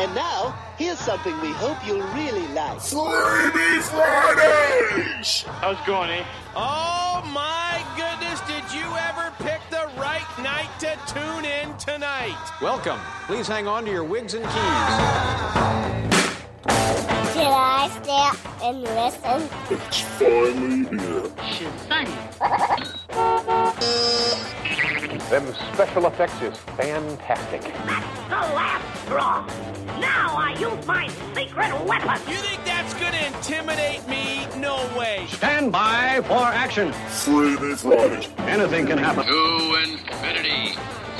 And now, here's something we hope you'll really like. Freebie Fridays! How's it going, eh? Oh my goodness, did you ever pick the right night to tune in tonight? Welcome. Please hang on to your wigs and keys. Should I stay and listen? It's finally here. Them special effects is fantastic. That's the last straw. Now I use my secret weapon. You think that's gonna intimidate me? No way. Stand by for action. Freebie Fridays. Anything can happen. To infinity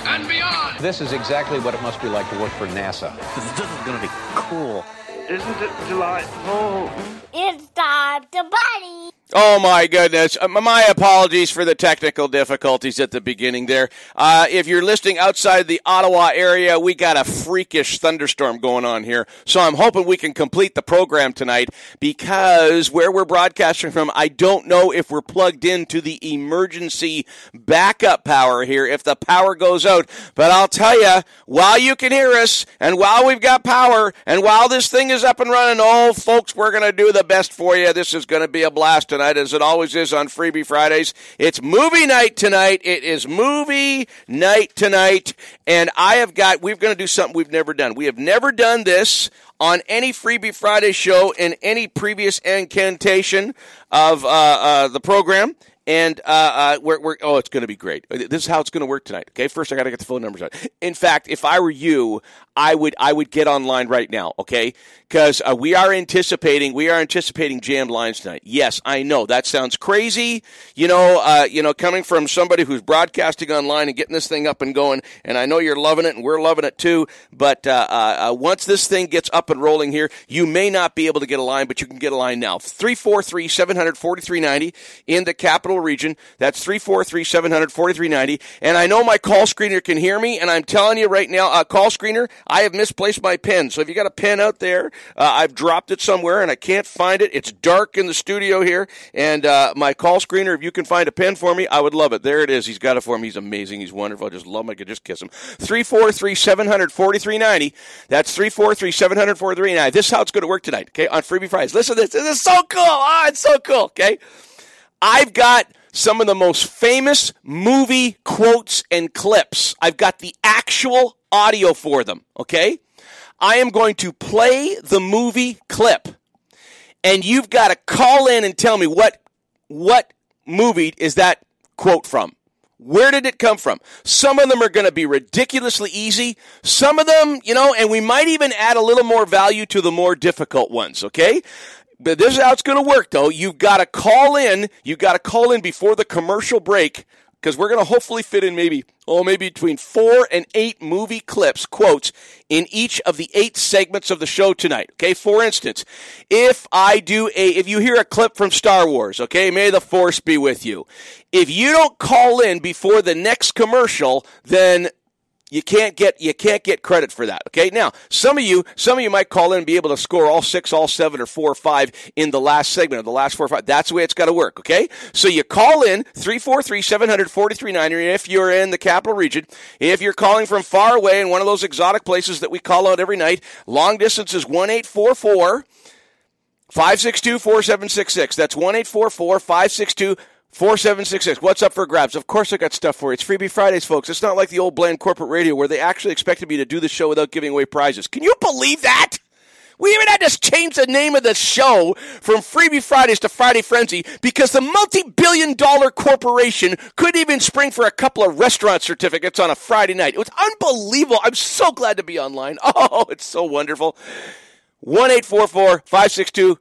and beyond. This is exactly what it must be like to work for NASA. This is gonna be cool. Isn't it delightful? It's time to party. Oh my goodness. Uh, my apologies for the technical difficulties at the beginning there. Uh, if you're listening outside the Ottawa area, we got a freakish thunderstorm going on here. So I'm hoping we can complete the program tonight because where we're broadcasting from, I don't know if we're plugged into the emergency backup power here if the power goes out. But I'll tell you, while you can hear us and while we've got power and while this thing is up and running, oh folks, we're going to do the best for you. This is going to be a blast tonight as it always is on Freebie Fridays. It's movie night tonight. It is movie night tonight. And I have got, we're going to do something we've never done. We have never done this on any Freebie Friday show in any previous incantation of uh, uh, the program. And uh, uh, we're, we're oh, it's going to be great. This is how it's going to work tonight. Okay, first I got to get the phone numbers out. In fact, if I were you, I would I would get online right now. Okay, because uh, we are anticipating we are anticipating jammed lines tonight. Yes, I know that sounds crazy. You know, uh, you know, coming from somebody who's broadcasting online and getting this thing up and going, and I know you're loving it, and we're loving it too. But uh, uh, once this thing gets up and rolling here, you may not be able to get a line, but you can get a line now. Three four three seven hundred forty three ninety in the capital region. That's three four three seven hundred forty three ninety. And I know my call screener can hear me, and I'm telling you right now, uh, call screener, I have misplaced my pen. So if you got a pen out there, uh, I've dropped it somewhere and I can't find it. It's dark in the studio here, and uh, my call screener, if you can find a pen for me, I would love it. There it is. He's got it for me. He's amazing. He's wonderful. I just love him. I could just kiss him. Three four three seven hundred forty three ninety. That's three four three seven hundred forty three ninety. This is how it's going to work tonight. Okay, on Freebie Fridays. Listen to this. This is so cool. Ah, it's so cool. Okay, I've got some of the most famous movie quotes and clips. I've got the actual audio for them, okay? I am going to play the movie clip. And you've got to call in and tell me what what movie is that quote from? Where did it come from? Some of them are going to be ridiculously easy. Some of them, you know, and we might even add a little more value to the more difficult ones, okay? But this is how it's going to work, though. You've got to call in. You've got to call in before the commercial break because we're going to hopefully fit in maybe, oh, maybe between four and eight movie clips, quotes, in each of the eight segments of the show tonight. Okay, for instance, if I do a, if you hear a clip from Star Wars, okay, may the force be with you. If you don't call in before the next commercial, then you can't get you can't get credit for that. Okay. Now, some of you some of you might call in and be able to score all six, all seven, or four or five in the last segment of the last four or five. That's the way it's got to work. Okay. So you call in three four three seven hundred forty three nine. If you're in the capital region, if you're calling from far away in one of those exotic places that we call out every night, long distance is one eight four four. 562 4766. That's 1 562 4766. What's up for grabs? Of course, I got stuff for you. It's Freebie Fridays, folks. It's not like the old bland corporate radio where they actually expected me to do the show without giving away prizes. Can you believe that? We even had to change the name of the show from Freebie Fridays to Friday Frenzy because the multi billion dollar corporation couldn't even spring for a couple of restaurant certificates on a Friday night. It was unbelievable. I'm so glad to be online. Oh, it's so wonderful. 1 562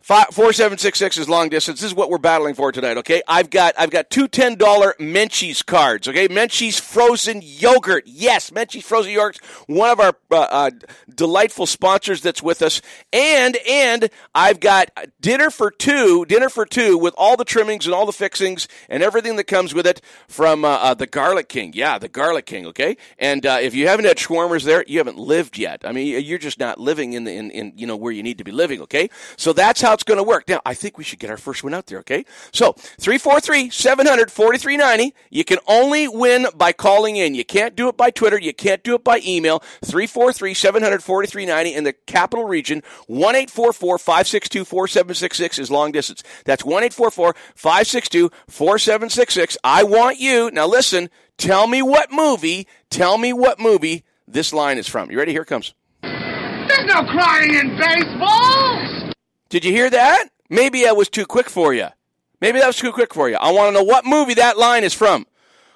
Four seven six six is long distance. This is what we're battling for tonight. Okay, I've got I've got two ten dollar Menchie's cards. Okay, Menchie's frozen yogurt. Yes, Menchie's frozen yogurt. One of our uh, uh, delightful sponsors that's with us. And and I've got dinner for two. Dinner for two with all the trimmings and all the fixings and everything that comes with it from uh, uh the Garlic King. Yeah, the Garlic King. Okay, and uh, if you haven't had shawarmas there, you haven't lived yet. I mean, you're just not living in the in, in you know where you need to be living. Okay, so that's how how it's going to work. Now, I think we should get our first one out there, okay? So, 343 700 4390. You can only win by calling in. You can't do it by Twitter. You can't do it by email. 343 700 4390 in the capital region. 1 562 4766 is long distance. That's 1 562 4766. I want you. Now, listen, tell me what movie, tell me what movie this line is from. You ready? Here it comes. There's no crying in baseball! Did you hear that? Maybe I was too quick for you. Maybe that was too quick for you. I want to know what movie that line is from.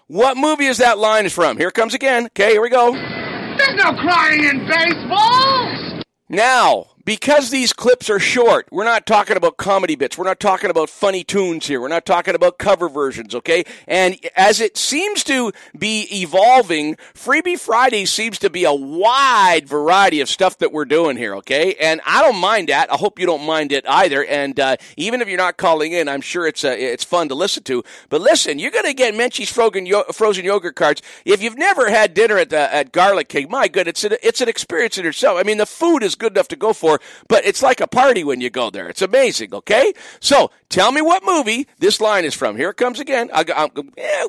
What movie is that line is from? Here it comes again. Okay, here we go. There's no crying in baseball! Now, because these clips are short, we're not talking about comedy bits. We're not talking about funny tunes here. We're not talking about cover versions, okay? And as it seems to be evolving, Freebie Friday seems to be a wide variety of stuff that we're doing here, okay? And I don't mind that. I hope you don't mind it either. And uh, even if you're not calling in, I'm sure it's uh, it's fun to listen to. But listen, you're going to get Menchie's frozen, yo- frozen yogurt cards. If you've never had dinner at the, at Garlic King, my good, it's an, it's an experience in itself. I mean, the food is good enough to go for, but it's like a party when you go there. It's amazing, okay? So tell me what movie this line is from. Here it comes again. I, I, yeah,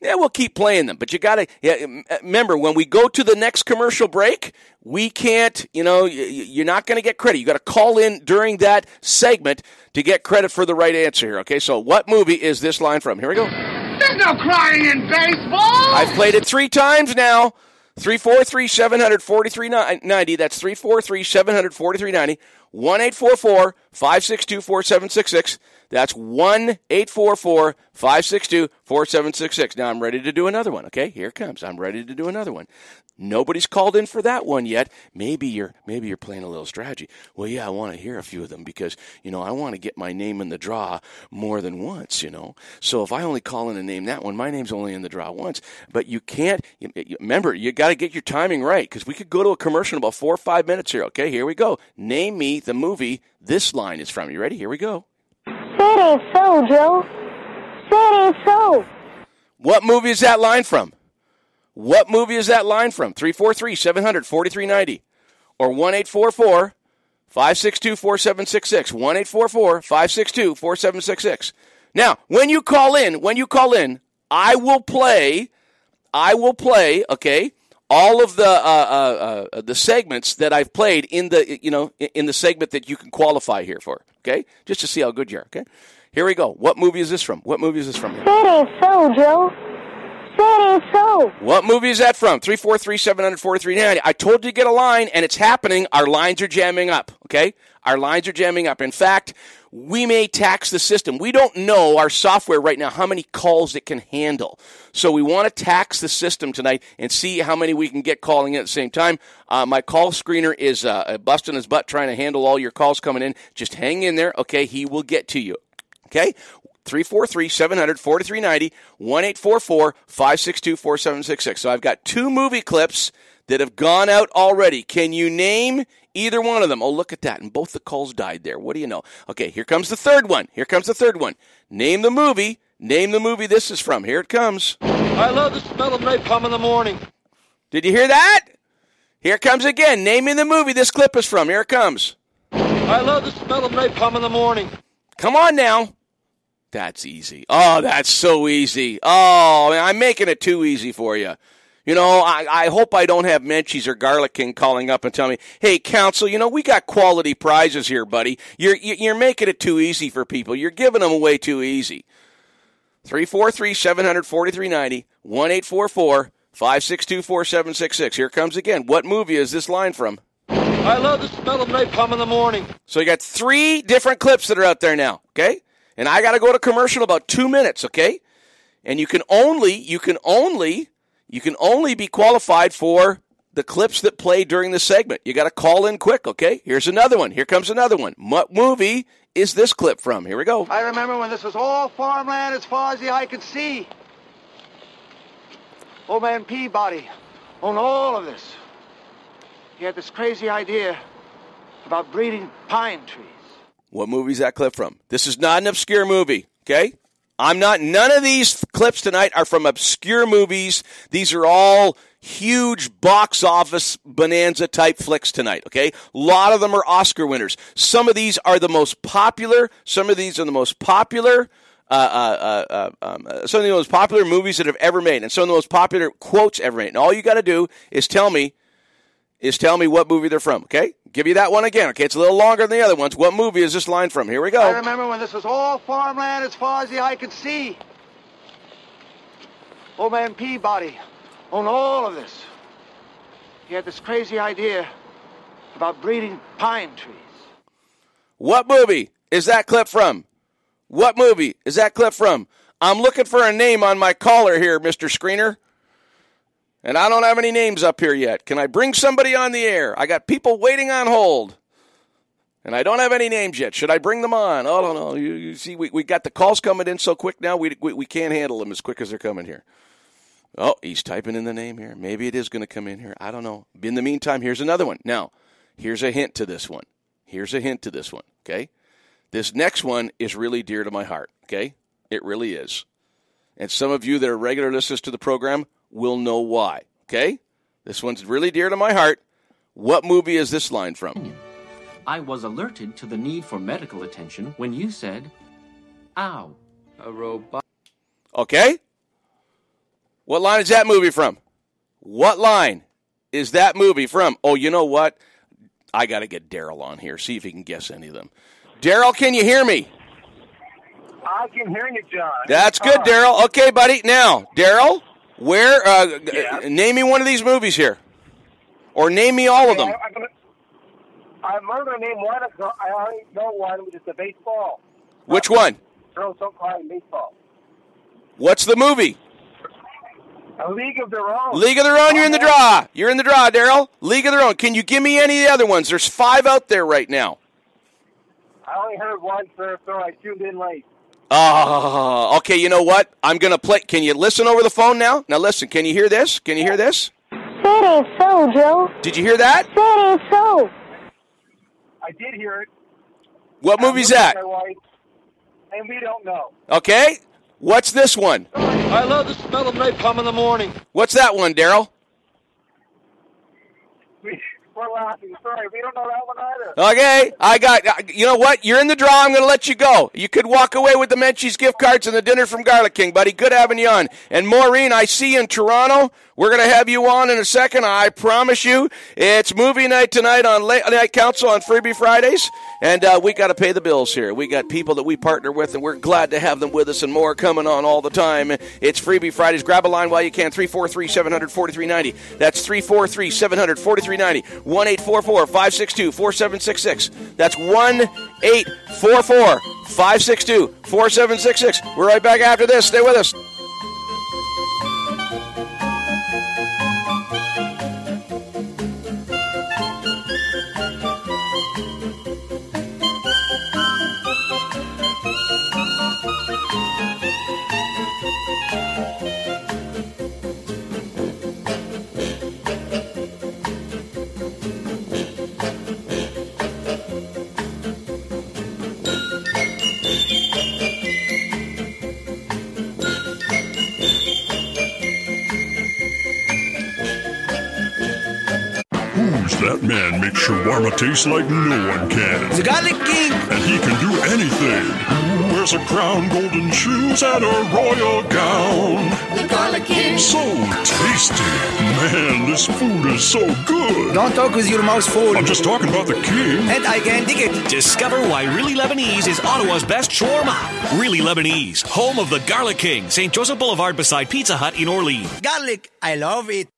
yeah, we'll keep playing them, but you got to yeah, remember when we go to the next commercial break, we can't. You know, you're not going to get credit. You got to call in during that segment to get credit for the right answer here. Okay, so what movie is this line from? Here we go. There's no crying in baseball! I've played it three times now. 343 700 4390. That's 343 700 4390. 1 844 562 4766. That's 1 844 562 4766. Now I'm ready to do another one. Okay, here it comes. I'm ready to do another one. Nobody's called in for that one yet. Maybe you're maybe you're playing a little strategy. Well, yeah, I want to hear a few of them because you know I want to get my name in the draw more than once. You know, so if I only call in and name that one, my name's only in the draw once. But you can't. You, you, remember, you got to get your timing right because we could go to a commercial in about four or five minutes here. Okay, here we go. Name me the movie this line is from. You ready? Here we go. Say it so, Joe. Say it so. What movie is that line from? What movie is that line from? 343 700 4390 or 1 844 562 4766. 1 844 562 4766. Now, when you call in, when you call in, I will play, I will play, okay, all of the uh, uh, uh, the segments that I've played in the you know in the segment that you can qualify here for. Okay, just to see how good you are. Okay, here we go. What movie is this from? What movie is this from? Say it so, Joe. Say it so. What movie is that from? 343 700 4390. I told you to get a line, and it's happening. Our lines are jamming up, okay? Our lines are jamming up. In fact, we may tax the system. We don't know our software right now how many calls it can handle. So we want to tax the system tonight and see how many we can get calling in at the same time. Uh, my call screener is uh, busting his butt trying to handle all your calls coming in. Just hang in there, okay? He will get to you. Okay? 343 700 4390 1 562 4766. So I've got two movie clips that have gone out already. Can you name either one of them? Oh, look at that. And both the calls died there. What do you know? Okay, here comes the third one. Here comes the third one. Name the movie. Name the movie this is from. Here it comes. I love the smell of napalm in the morning. Did you hear that? Here it comes again. Naming the movie this clip is from. Here it comes. I love the smell of napalm in the morning. Come on now. That's easy. Oh, that's so easy. Oh, I'm making it too easy for you. You know, I, I hope I don't have Menchie's or Garlic King calling up and telling me, "Hey, Council, you know we got quality prizes here, buddy. You're you're making it too easy for people. You're giving them away too easy." 343 700 4390 1 844 562 4766. Here comes again. What movie is this line from? I love the smell of napalm in the morning. So you got three different clips that are out there now, okay? And I got to go to commercial about two minutes, okay? And you can only, you can only, you can only be qualified for the clips that play during the segment. You got to call in quick, okay? Here's another one. Here comes another one. What movie is this clip from? Here we go. I remember when this was all farmland as far as the eye could see. Old man Peabody owned all of this. He had this crazy idea about breeding pine trees. What movie is that clip from? This is not an obscure movie, okay? I'm not, none of these clips tonight are from obscure movies. These are all huge box office bonanza type flicks tonight, okay? A lot of them are Oscar winners. Some of these are the most popular, some of these are the most popular. Uh, uh, uh, um, uh, some of the most popular movies that have ever made, and some of the most popular quotes ever made. And all you got to do is tell me, is tell me what movie they're from. Okay, give you that one again. Okay, it's a little longer than the other ones. What movie is this line from? Here we go. I remember when this was all farmland as far as the eye could see. Old man Peabody owned all of this. He had this crazy idea about breeding pine trees. What movie is that clip from? What movie is that clip from? I'm looking for a name on my caller here, Mr. Screener. And I don't have any names up here yet. Can I bring somebody on the air? I got people waiting on hold. And I don't have any names yet. Should I bring them on? Oh, no, no. You, you see, we, we got the calls coming in so quick now, we, we, we can't handle them as quick as they're coming here. Oh, he's typing in the name here. Maybe it is going to come in here. I don't know. In the meantime, here's another one. Now, here's a hint to this one. Here's a hint to this one, okay? This next one is really dear to my heart, okay? It really is. And some of you that are regular listeners to the program will know why, okay? This one's really dear to my heart. What movie is this line from? I was alerted to the need for medical attention when you said, ow. A robot. Okay? What line is that movie from? What line is that movie from? Oh, you know what? I got to get Daryl on here, see if he can guess any of them. Daryl, can you hear me? I can hear you, John. That's good, Uh, Daryl. Okay, buddy. Now, Daryl, where? Uh, Yeah. Name me one of these movies here, or name me all of them. I, I'm gonna, I'm only going to name one. I already know one, which is the baseball. Which one? Girls don't cry in baseball. What's the movie? A League of Their Own. League of Their Own. You're in the draw. You're in the draw, Daryl. League of Their Own. Can you give me any of the other ones? There's five out there right now. I only heard one, sir, so I tuned in late. Oh, okay. You know what? I'm gonna play. Can you listen over the phone now? Now listen. Can you hear this? Can you hear this? Say it ain't so, Joe. Did you hear that? Say it ain't so. I did hear it. What I movie's that? My wife, and we don't know. Okay. What's this one? I love the smell of napalm in the morning. What's that one, Daryl? We, we're laughing. Sorry, we don't know that one either. Okay, I got. uh, You know what? You're in the draw. I'm going to let you go. You could walk away with the Menchie's gift cards and the dinner from Garlic King, buddy. Good having you on. And Maureen, I see you in Toronto. We're going to have you on in a second. I promise you. It's movie night tonight on Late Night Council on Freebie Fridays, and uh, we got to pay the bills here. We got people that we partner with, and we're glad to have them with us, and more coming on all the time. It's Freebie Fridays. Grab a line while you can. 343 700 4390. That's 343 700 4390. 1 844 562 4766. That's 1 844 562 4766. We're right back after this. Stay with us. That man makes shawarma taste like no one can? The Garlic King. And he can do anything. Who wears a crown, golden shoes, and a royal gown? The Garlic King. So tasty. Man, this food is so good. Don't talk with your mouth full. I'm just talking about the king. And I can dig it. Discover why Really Lebanese is Ottawa's best shawarma. Really Lebanese, home of the Garlic King, St. Joseph Boulevard beside Pizza Hut in Orleans. Garlic. I love it.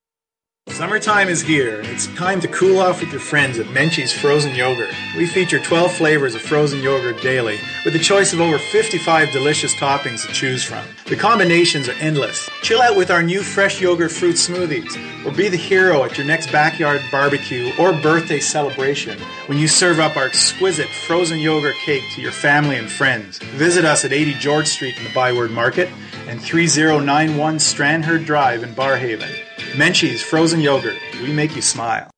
Summertime is here. It's time to cool off with your friends at Menchie's Frozen Yogurt. We feature 12 flavors of frozen yogurt daily, with a choice of over 55 delicious toppings to choose from. The combinations are endless. Chill out with our new fresh yogurt fruit smoothies, or be the hero at your next backyard barbecue or birthday celebration when you serve up our exquisite frozen yogurt cake to your family and friends. Visit us at 80 George Street in the Byward Market and 3091 Strandherd Drive in Barrhaven. Menchie's Frozen Yogurt. We make you smile.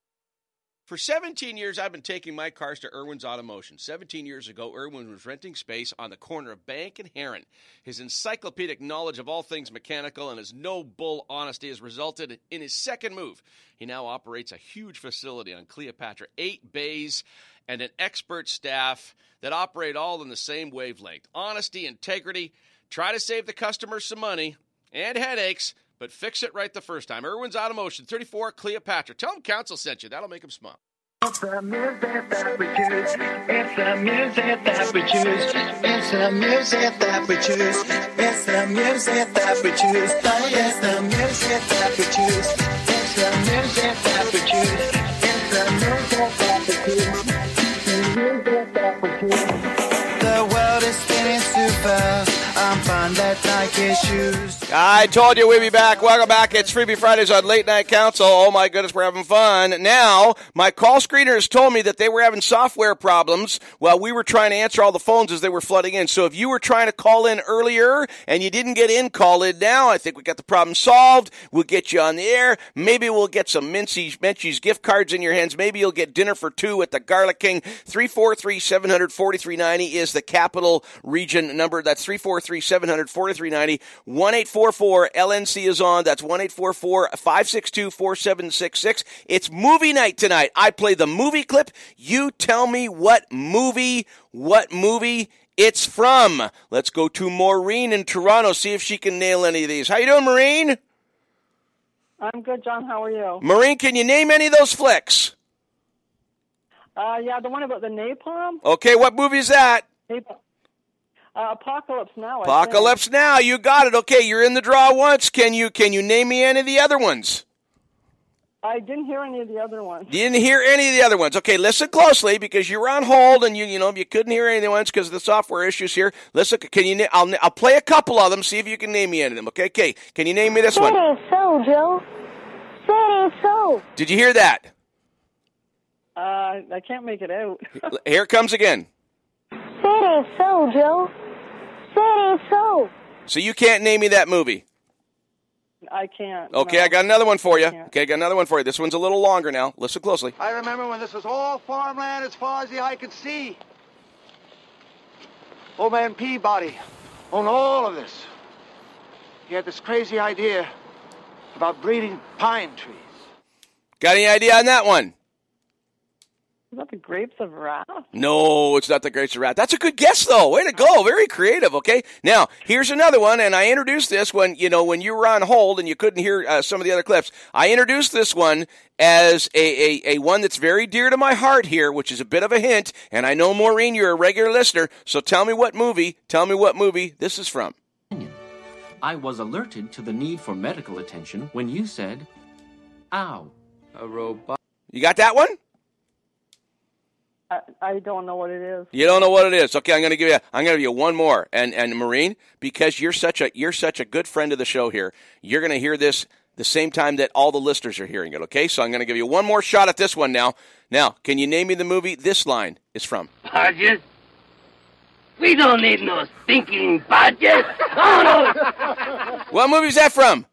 For 17 years, I've been taking my cars to Irwin's Automotion. 17 years ago, Irwin was renting space on the corner of Bank and Heron. His encyclopedic knowledge of all things mechanical and his no bull honesty has resulted in his second move. He now operates a huge facility on Cleopatra, eight bays, and an expert staff that operate all in the same wavelength. Honesty, integrity, try to save the customer some money and headaches but fix it right the first time. Irwin's Automotion, 34 Cleopatra. Tell them Council sent you. That'll make them smile. Oh, it's the music that we choose. It's the music that we choose. It's the music that we choose. It's the music that we choose. It's the music that we choose. It's the music that we choose. It's the music that we choose. I told you we'd be back. Welcome back. It's Freebie Fridays on Late Night Council. Oh my goodness, we're having fun. Now, my call screeners told me that they were having software problems while we were trying to answer all the phones as they were flooding in. So if you were trying to call in earlier and you didn't get in, call in now. I think we got the problem solved. We'll get you on the air. Maybe we'll get some Menchie's, Menchie's gift cards in your hands. Maybe you'll get dinner for two at the Garlic King. 343 700 4390 is the capital region number. That's 343 700 4390. 1 844 LNC is on. That's 1 844 562 4766. It's movie night tonight. I play the movie clip. You tell me what movie, what movie it's from. Let's go to Maureen in Toronto, see if she can nail any of these. How you doing, Maureen? I'm good, John. How are you? Maureen, can you name any of those flicks? Uh, yeah, the one about the napalm. Okay, what movie is that? Napalm. Uh, Apocalypse Now. I Apocalypse Now. You got it. Okay, you're in the draw once. Can you can you name me any of the other ones? I didn't hear any of the other ones. You didn't hear any of the other ones. Okay, listen closely because you were on hold and you you know you couldn't hear any of the ones because of the software issues here. Listen, can you? I'll I'll play a couple of them. See if you can name me any of them. Okay, okay. Can you name me this one? Say it so, Joe. Say it so. Did you hear that? Uh, I can't make it out. Here it comes again. Say it so, Joe. Say it so. So you can't name me that movie. I can't. Okay, no. I got another one for you. can't. Okay, I got another one for you. This one's a little longer now. Listen closely. I remember when this was all farmland as far as the eye could see. Old man Peabody owned all of this. He had this crazy idea about breeding pine trees. Got any idea on that one? Is that the Grapes of Wrath? No, it's not the Grapes of Wrath. That's a good guess, though. Way to go. Very creative. Okay. Now, here's another one, and I introduced this when you know when you were on hold and you couldn't hear uh, some of the other clips. I introduced this one as a, a, a one that's very dear to my heart here, which is a bit of a hint. And I know Maureen, you're a regular listener, so tell me what movie. Tell me what movie this is from. I was alerted to the need for medical attention when you said, Ow. A robot. You got that one? I, I don't know what it is. You don't know what it is. Okay, I'm going to give you. I'm going to give you one more. And and Maureen, because you're such a you're such a good friend of the show here, you're going to hear this the same time that all the listeners are hearing it. Okay, so I'm going to give you one more shot at this one now. Now, can you name me the movie this line is from? Budget? We don't need no stinking budget. Oh, no. What movie is that from?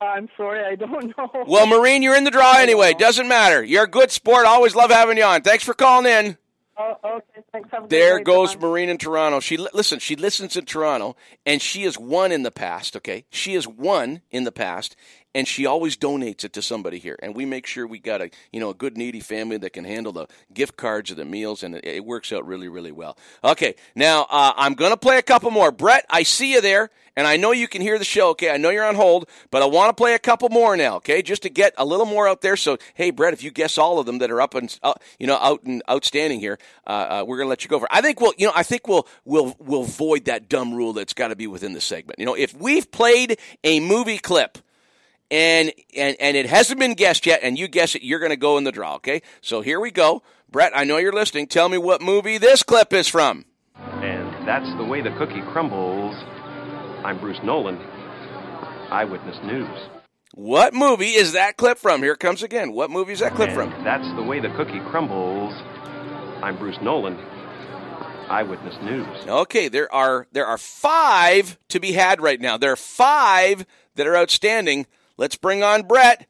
I'm sorry, I don't know. Well, Maureen, you're in the draw anyway. Doesn't matter. You're a good sport. Always love having you on. Thanks for calling in. Oh, okay, thanks. There goes John. Maureen in Toronto. She li- listen. She listens in Toronto, and she has won in the past. Okay, she has won in the past, and she always donates it to somebody here. And we make sure we got a you know a good needy family that can handle the gift cards or the meals, and it, it works out really really well. Okay, now uh, I'm gonna play a couple more. Brett, I see you there, and I know you can hear the show. Okay, I know you're on hold, but I want to play a couple more now. Okay, just to get a little more out there. So hey, Brett, if you guess all of them that are up and uh, you know out and outstanding here, uh, uh, we're gonna let you go for. I think we'll you know I think we'll we'll we'll void that dumb rule that's got to be within the segment. You know, if we've played a movie clip and and and it hasn't been guessed yet, and you guess it, you're going to go in the draw. Okay, so here we go. Brett, I know you're listening. Tell me what movie this clip is from. And that's the way the cookie crumbles. I'm Bruce Nolan, Eyewitness News. What movie is that clip from? Here it comes again. What movie is that clip and from? That's the way the cookie crumbles. I'm Bruce Nolan, Eyewitness News. Okay, there are there are five to be had right now. There are five that are outstanding. Let's bring on Brett.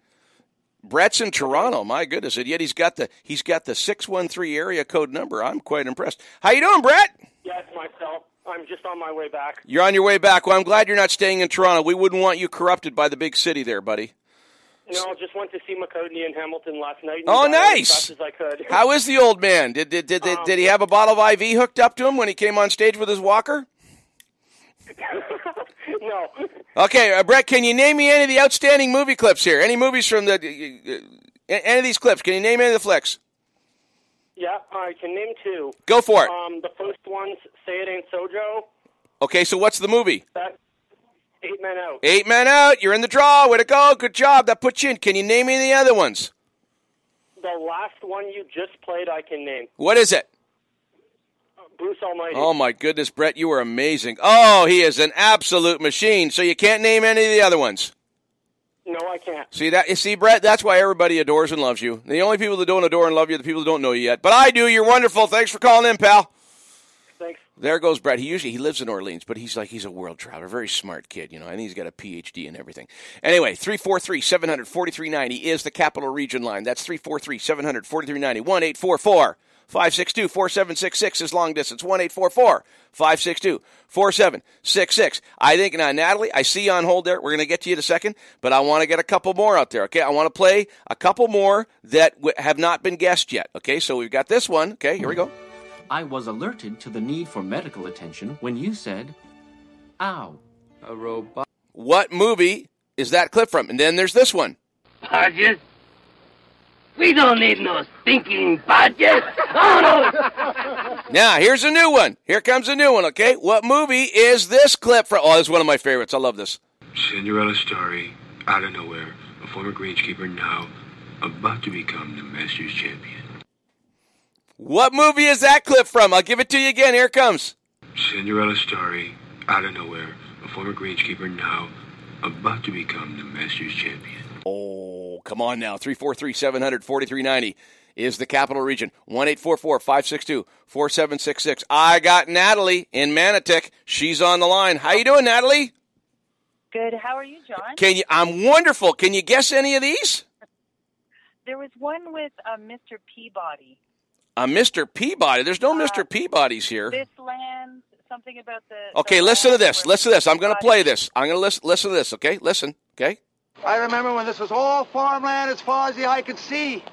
Brett's in Toronto. My goodness, and yet he's got the he's got the six one three area code number. I'm quite impressed. How you doing, Brett? Yes, myself. I'm just on my way back. You're on your way back. Well, I'm glad you're not staying in Toronto. We wouldn't want you corrupted by the big city there, buddy. No, I just went to see McCartney in Hamilton last night. and Oh, nice. As fast as I could. How is the old man? Did did did, did, did he um, have a bottle of IV hooked up to him when he came on stage with his walker? no. Okay, uh, Brett, can you name me any of the outstanding movie clips here? Any movies from the uh, any of these clips? Can you name any of the flicks? Yeah, I can name two. Go for it. Um, the first one's "Say It Ain't So, Joe." Okay, so what's the movie? That Eight Men Out. Eight men out. You're in the draw. Way to go. Good job. That puts you in. Can you name me the other ones? The last one you just played, I can name. What is it? Bruce Almighty. Oh my goodness, Brett, you were amazing. Oh, he is an absolute machine. So you can't name any of the other ones. No, I can't. See that? You see, Brett. That's why everybody adores and loves you. The only people that don't adore and love you are the people that don't know you yet. But I do. You're wonderful. Thanks for calling in, pal. Thanks. There goes Brett. He usually he lives in Orleans, but he's like he's a world traveler, very smart kid. You know, I think he's got a PhD and everything. Anyway, 343 700 4390 is the capital region line. That's 343 700 4390 1 844 562 4766 is long distance. 1 562 4766. I think now, Natalie, I see you on hold there. We're going to get to you in a second, but I want to get a couple more out there. Okay, I want to play a couple more that w- have not been guessed yet. Okay, so we've got this one. Okay, here we go. I was alerted to the need for medical attention when you said, Ow. A robot. What movie is that clip from? And then there's this one. Podges? We don't need no stinking podges. Oh, no. Now, here's a new one. Here comes a new one, okay? What movie is this clip from? Oh, this is one of my favorites. I love this. Cinderella story, out of nowhere, a former greenskeeper now about to become the Masters champion. What movie is that clip from? I'll give it to you again. Here it comes. Cinderella story, out of nowhere, a former greenskeeper now about to become the Masters champion. Oh, come on now. 343 700 4390 is the capital region. 1 562 4766. I got Natalie in Manotick. She's on the line. How you doing, Natalie? Good. How are you, John? Can you? I'm wonderful. Can you guess any of these? There was one with uh, Mr. Peabody. Uh, Mr. Peabody. There's no Mr. Peabodys here. This land, something about the. Okay, listen to this. Listen to this. I'm going to play this. I'm going to listen. Listen to this. Okay, listen. Okay. I remember when this was all farmland as far as the eye could see.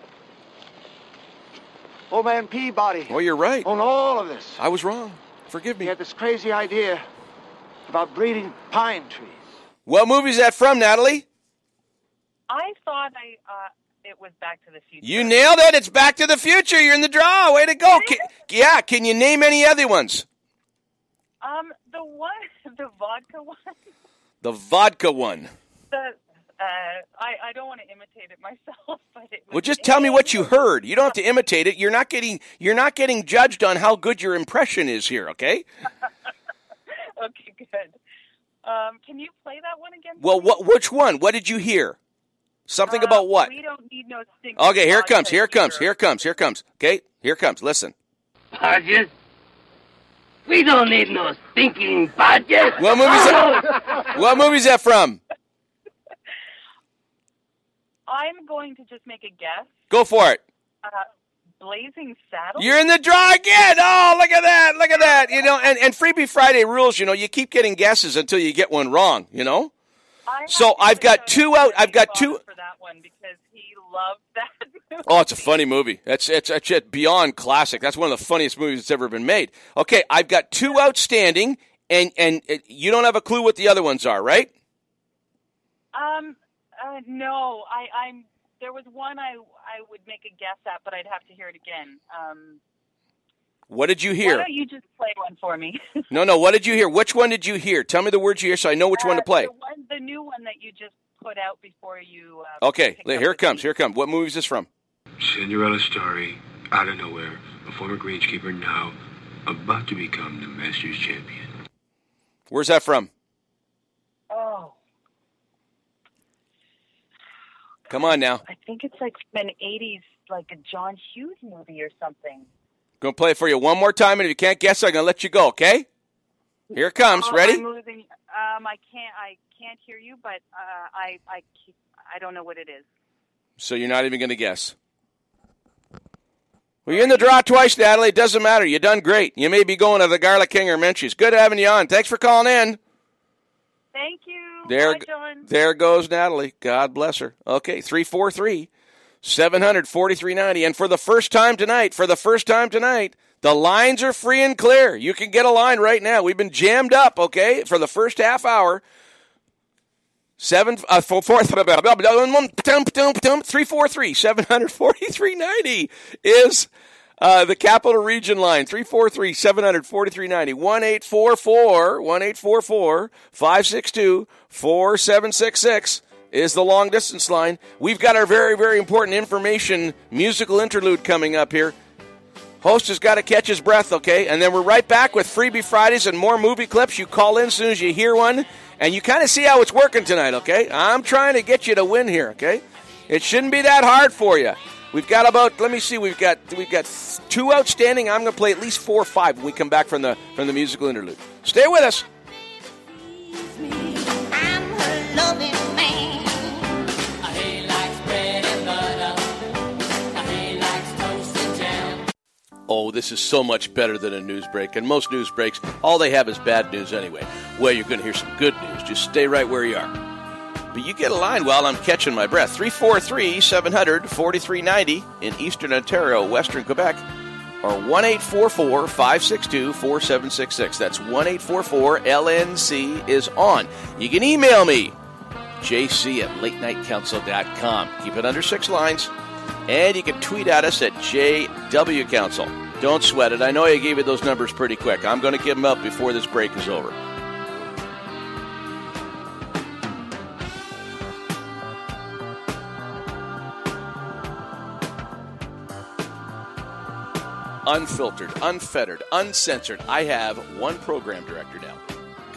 Old man Peabody Well, you're right. On all of this. I was wrong. Forgive me. He had this crazy idea about breeding pine trees. What movie is that from, Natalie? I thought I uh, it was Back to the Future. You nailed it. It's Back to the Future. You're in the draw. Way to go. Can, yeah. Can you name any other ones? Um, the one, the vodka one. The vodka one. The uh, I I don't want to imitate it myself, but it was Well, just tell me what you heard. You don't have to imitate it. You're not getting. You're not getting judged on how good your impression is here. Okay. okay, good. Um, can you play that one again? Well, what? Which one? What did you hear? Something Uh, about what? We don't need no stinking Okay, here it comes. Here it comes. Here it comes. Here it comes. Okay, here it comes. Listen. Podges? We don't need no stinking podges. What movie's that? What movie's that from? I'm going to just make a guess. Go for it. Uh, Blazing Saddles. You're in the draw again. Oh, look at that. Look at that. You know, and, and Freebie Friday rules, you know, you keep getting guesses until you get one wrong, you know? So I've got two out. I've got two. for that one because he loved that. movie. Oh, it's a funny movie. It's it's it's just beyond classic. That's one of the funniest movies that's ever been made. Okay, I've got two outstanding, and and uh, you don't have a clue what the other ones are, right? Um, uh, no, I, I'm. There was one I I would make a guess at, but I'd have to hear it again. Um, What did you hear? Why hear? don't you just play one for me? No, no. What did you hear? Which one did you hear? Tell me the words you hear, so I know which one to Uh, play. The, one, the new one that you just put out before you. Uh, Okay, here it the comes. Here it comes. What movie is this from? Cinderella story, out of nowhere, a former greenskeeper now about to become the Masters champion. Where's that from? Oh, Come on now. I think it's like an '80s, like a John Hughes movie or something. Gonna play it for you one more time, and if you can't guess, I'm gonna let you go. Okay? Here it comes. Oh, Ready? I'm losing. Um, I can't. I can't hear you, but uh, I I keep, I don't know what it is. So you're not even going to guess. Well, you're in the draw twice, Natalie. It doesn't matter. You done great. You may be going to the Garlic King or Menchie's. Good having you on. Thanks for calling in. Thank you. There, Bye, there goes Natalie. God bless her. Okay, 343 700 4390. And for the first time tonight, for the first time tonight, the lines are free and clear. You can get a line right now. We've been jammed up, okay, for the first half hour. Seven uh, four four three four three seven hundred forty three ninety is uh, the capital region line 343 700 4390 1844 1844 562 4766 is the long distance line. We've got our very, very important information musical interlude coming up here. Host has got to catch his breath, okay? And then we're right back with Freebie Fridays and more movie clips. You call in as soon as you hear one, and you kind of see how it's working tonight, okay? I'm trying to get you to win here, okay? It shouldn't be that hard for you. We've got about let me see, we've got we've got two outstanding. I'm going to play at least four or five when we come back from the from the musical interlude. Stay with us. Oh, this is so much better than a news break. And most news breaks, all they have is bad news anyway. Well, you're going to hear some good news. Just stay right where you are. But you get a line while I'm catching my breath. 343 700 4390 in Eastern Ontario, Western Quebec, or 1 562 4766. That's 1 LNC is on. You can email me, jc at latenightcouncil.com. Keep it under six lines. And you can tweet at us at JW Council. Don't sweat it. I know I gave you those numbers pretty quick. I'm going to give them up before this break is over. Unfiltered, unfettered, uncensored. I have one program director now.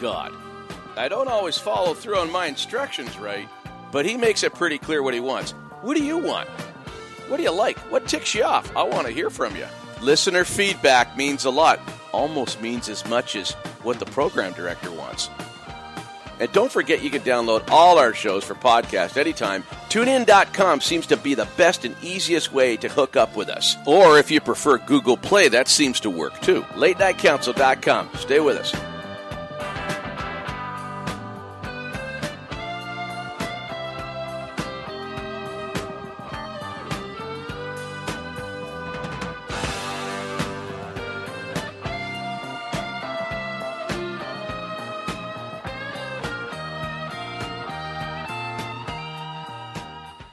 God. I don't always follow through on my instructions right, but he makes it pretty clear what he wants. What do you want? What do you like? What ticks you off? I want to hear from you. Listener feedback means a lot, almost means as much as what the program director wants. And don't forget you can download all our shows for podcast anytime. TuneIn.com seems to be the best and easiest way to hook up with us. Or if you prefer Google Play, that seems to work too. LateNightCouncil.com. Stay with us.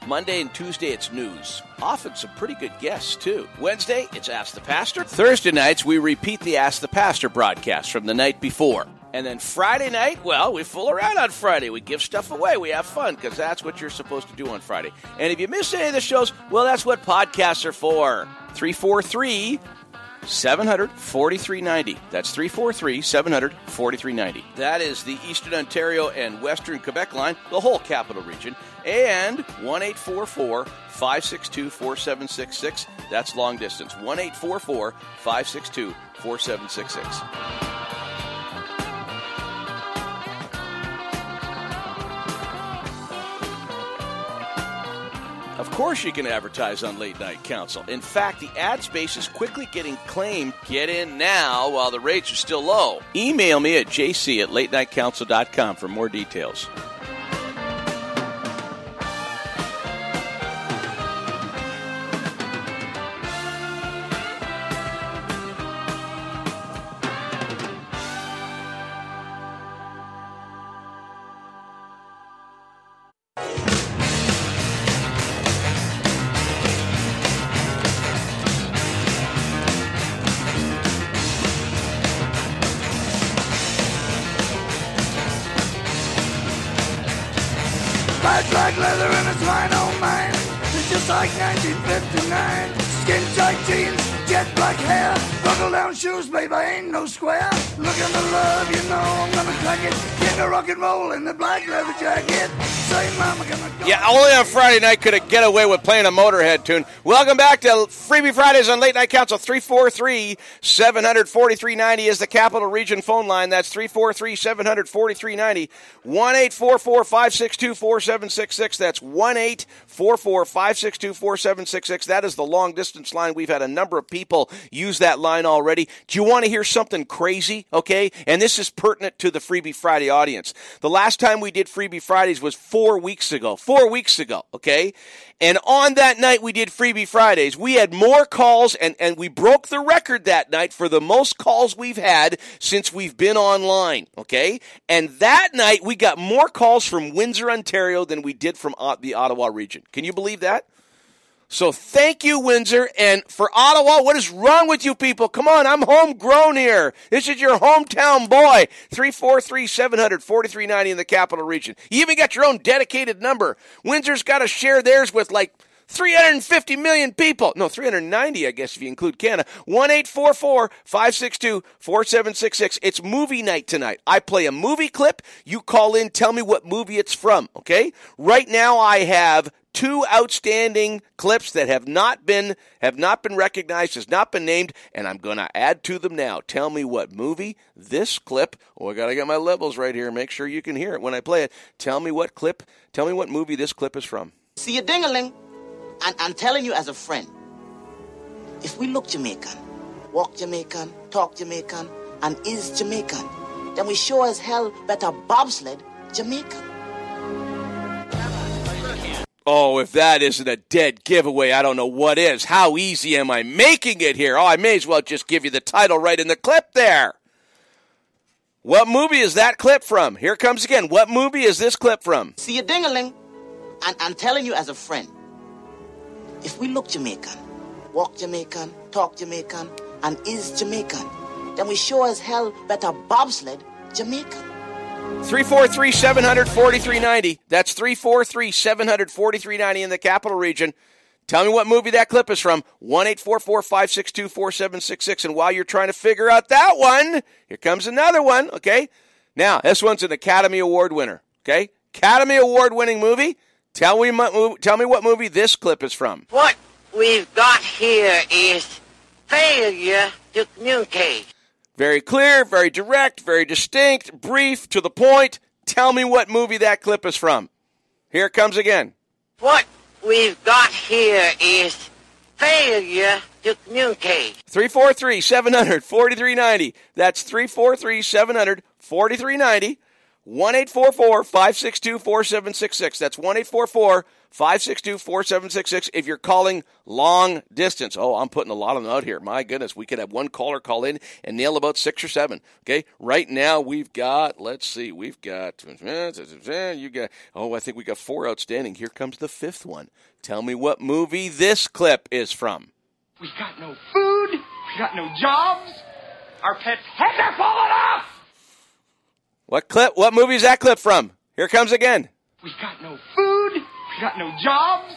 Monday and Tuesday, it's news. Often some pretty good guests, too. Wednesday, it's Ask the Pastor. Thursday nights, we repeat the Ask the Pastor broadcast from the night before. And then Friday night, well, we fool around on Friday. We give stuff away. We have fun because that's what you're supposed to do on Friday. And if you miss any of the shows, well, that's what podcasts are for. 343 700 4390. That's 343 700 4390. That is the Eastern Ontario and Western Quebec line, the whole capital region. And 1 562 4766. That's long distance. 1 562 4766. Of course, you can advertise on Late Night Council. In fact, the ad space is quickly getting claimed. Get in now while the rates are still low. Email me at jc at latenightcouncil.com for more details. Like 1959. Skin tight jeans, jet black hair. Buckle down shoes, babe, I ain't no square. Looking to love, you know I'm gonna crack it. King of rock and roll in the black leather jacket. Yeah, only on Friday night could it get away with playing a Motorhead tune. Welcome back to Freebie Fridays on Late Night Council. 343 743 is the Capital Region phone line. That's 343 743 1 844 562 4766. That's 1 844 562 4766. That is the long distance line. We've had a number of people use that line already. Do you want to hear something crazy? Okay. And this is pertinent to the Freebie Friday audience. The last time we did Freebie Fridays was four weeks ago. Four weeks ago. Okay. And on that night we did Freebie Fridays. We had more calls and, and we broke the record that night for the most calls we've had since we've been online. Okay. And that night we got more calls from Windsor, Ontario than we did from uh, the Ottawa region. Can you believe that? So thank you, Windsor. And for Ottawa, what is wrong with you people? Come on, I'm homegrown here. This is your hometown boy. 343 700 4390 in the capital region. You even got your own dedicated number. Windsor's got to share theirs with like 350 million people. No, 390, I guess, if you include Canada. 1 562 4766. It's movie night tonight. I play a movie clip. You call in, tell me what movie it's from, okay? Right now, I have two outstanding clips that have not been have not been recognized, has not been named, and I'm going to add to them now. Tell me what movie this clip. Oh, I got to get my levels right here. Make sure you can hear it when I play it. Tell me what clip. Tell me what movie this clip is from. See a dingaling, and I'm telling you as a friend, if we look Jamaican, walk Jamaican, talk Jamaican, and is Jamaican, then we sure as hell better bobsled Jamaican. Oh, if that isn't a dead giveaway, I don't know what is. How easy am I making it here? Oh, I may as well just give you the title right in the clip there. What movie is that clip from? Here comes again. What movie is this clip from? See you, dingaling, and I'm telling you as a friend, if we look Jamaican, walk Jamaican, talk Jamaican, and is Jamaican, then we sure as hell better bobsled Jamaican. 343 700 4390. That's 343 700 4390 in the capital region. Tell me what movie that clip is from. 1 562 4766. And while you're trying to figure out that one, here comes another one, okay? Now, this one's an Academy Award winner, okay? Academy Award winning movie. Tell me, tell me what movie this clip is from. What we've got here is failure to communicate. Very clear, very direct, very distinct, brief, to the point. Tell me what movie that clip is from. Here it comes again. What we've got here is failure to communicate. 343 700 4390. That's 343 700 4390. 1 562 4766. That's 1 562 4766 if you're calling long distance. Oh, I'm putting a lot of them out here. My goodness, we could have one caller call in and nail about six or seven. Okay, right now we've got, let's see, we've got, you got, oh, I think we got four outstanding. Here comes the fifth one. Tell me what movie this clip is from. We got no food, we got no jobs, our pets' heads are falling off! What clip? What movie is that clip from? Here comes again. We got no food, got no jobs,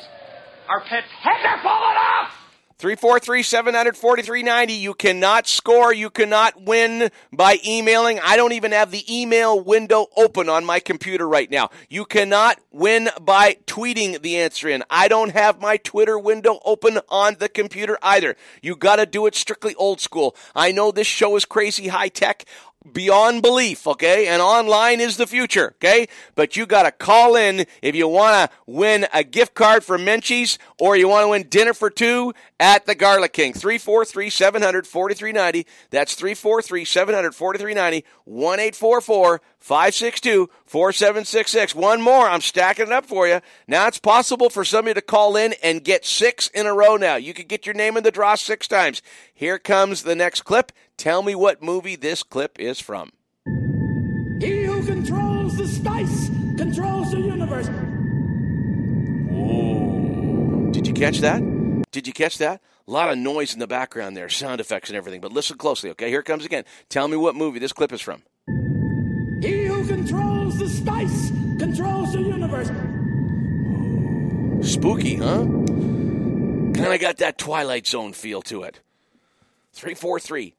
our pets' heads are falling off! 343 700 4390. You cannot score. You cannot win by emailing. I don't even have the email window open on my computer right now. You cannot win by tweeting the answer in. I don't have my Twitter window open on the computer either. You got to do it strictly old school. I know this show is crazy high tech beyond belief, okay? And online is the future, okay? But you got to call in if you want to win a gift card for Menchie's or you want to win dinner for two at the Garlic King. 343 700 4390. That's 343 700 4390. 1 562 4766. One more. I'm stacking it up for you. Now it's possible for somebody to call in and get six in a row now. You could get your name in the draw six times. Here comes the next clip. Tell me what movie this clip is from. He who controls the spice controls the universe. Ooh. Did you catch that? Did you catch that? A lot of noise in the background there, sound effects and everything. But listen closely, okay? Here it comes again. Tell me what movie this clip is from. He who controls the spice controls the universe. Spooky, huh? Kind of got that Twilight Zone feel to it. 343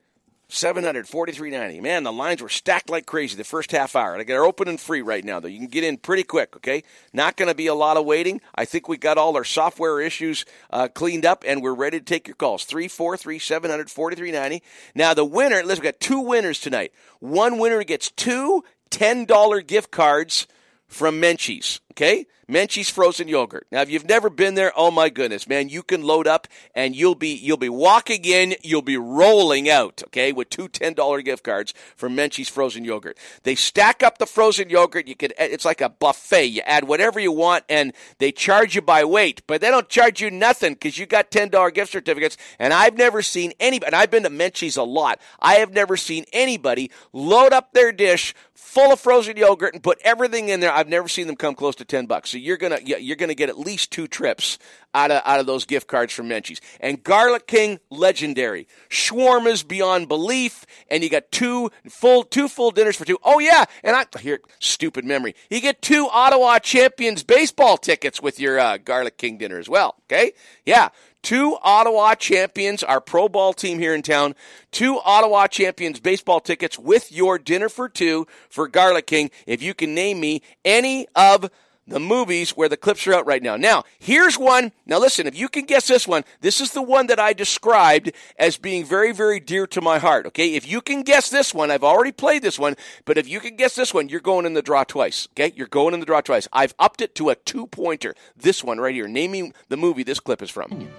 700, 4390. Man, the lines were stacked like crazy the first half hour. And they're open and free right now, though. You can get in pretty quick, okay? Not going to be a lot of waiting. I think we got all our software issues uh, cleaned up, and we're ready to take your calls. 343 700, 4390. Now, the winner, listen, we got two winners tonight. One winner gets two $10 gift cards from Menchie's, okay? Menchie's frozen yogurt. Now, if you've never been there, oh my goodness, man, you can load up and you'll be you'll be walking in, you'll be rolling out, okay, with two $10 gift cards from Menchie's frozen yogurt. They stack up the frozen yogurt. You could it's like a buffet. You add whatever you want and they charge you by weight, but they don't charge you nothing because you got $10 gift certificates. And I've never seen anybody, and I've been to Menchie's a lot. I have never seen anybody load up their dish full of frozen yogurt and put everything in there. I've never seen them come close to 10 bucks. So you're to you're to get at least two trips out of out of those gift cards from Menchie's. And Garlic King legendary. Shawarmas beyond belief and you got two full two full dinners for two. Oh yeah, and I here stupid memory. You get two Ottawa Champions baseball tickets with your uh, Garlic King dinner as well, okay? Yeah. Two Ottawa champions, our pro ball team here in town, two Ottawa champions baseball tickets with your dinner for two for Garlic King. If you can name me any of the movies where the clips are out right now. Now, here's one. Now, listen, if you can guess this one, this is the one that I described as being very, very dear to my heart. Okay. If you can guess this one, I've already played this one, but if you can guess this one, you're going in the draw twice. Okay. You're going in the draw twice. I've upped it to a two pointer. This one right here. Naming the movie this clip is from.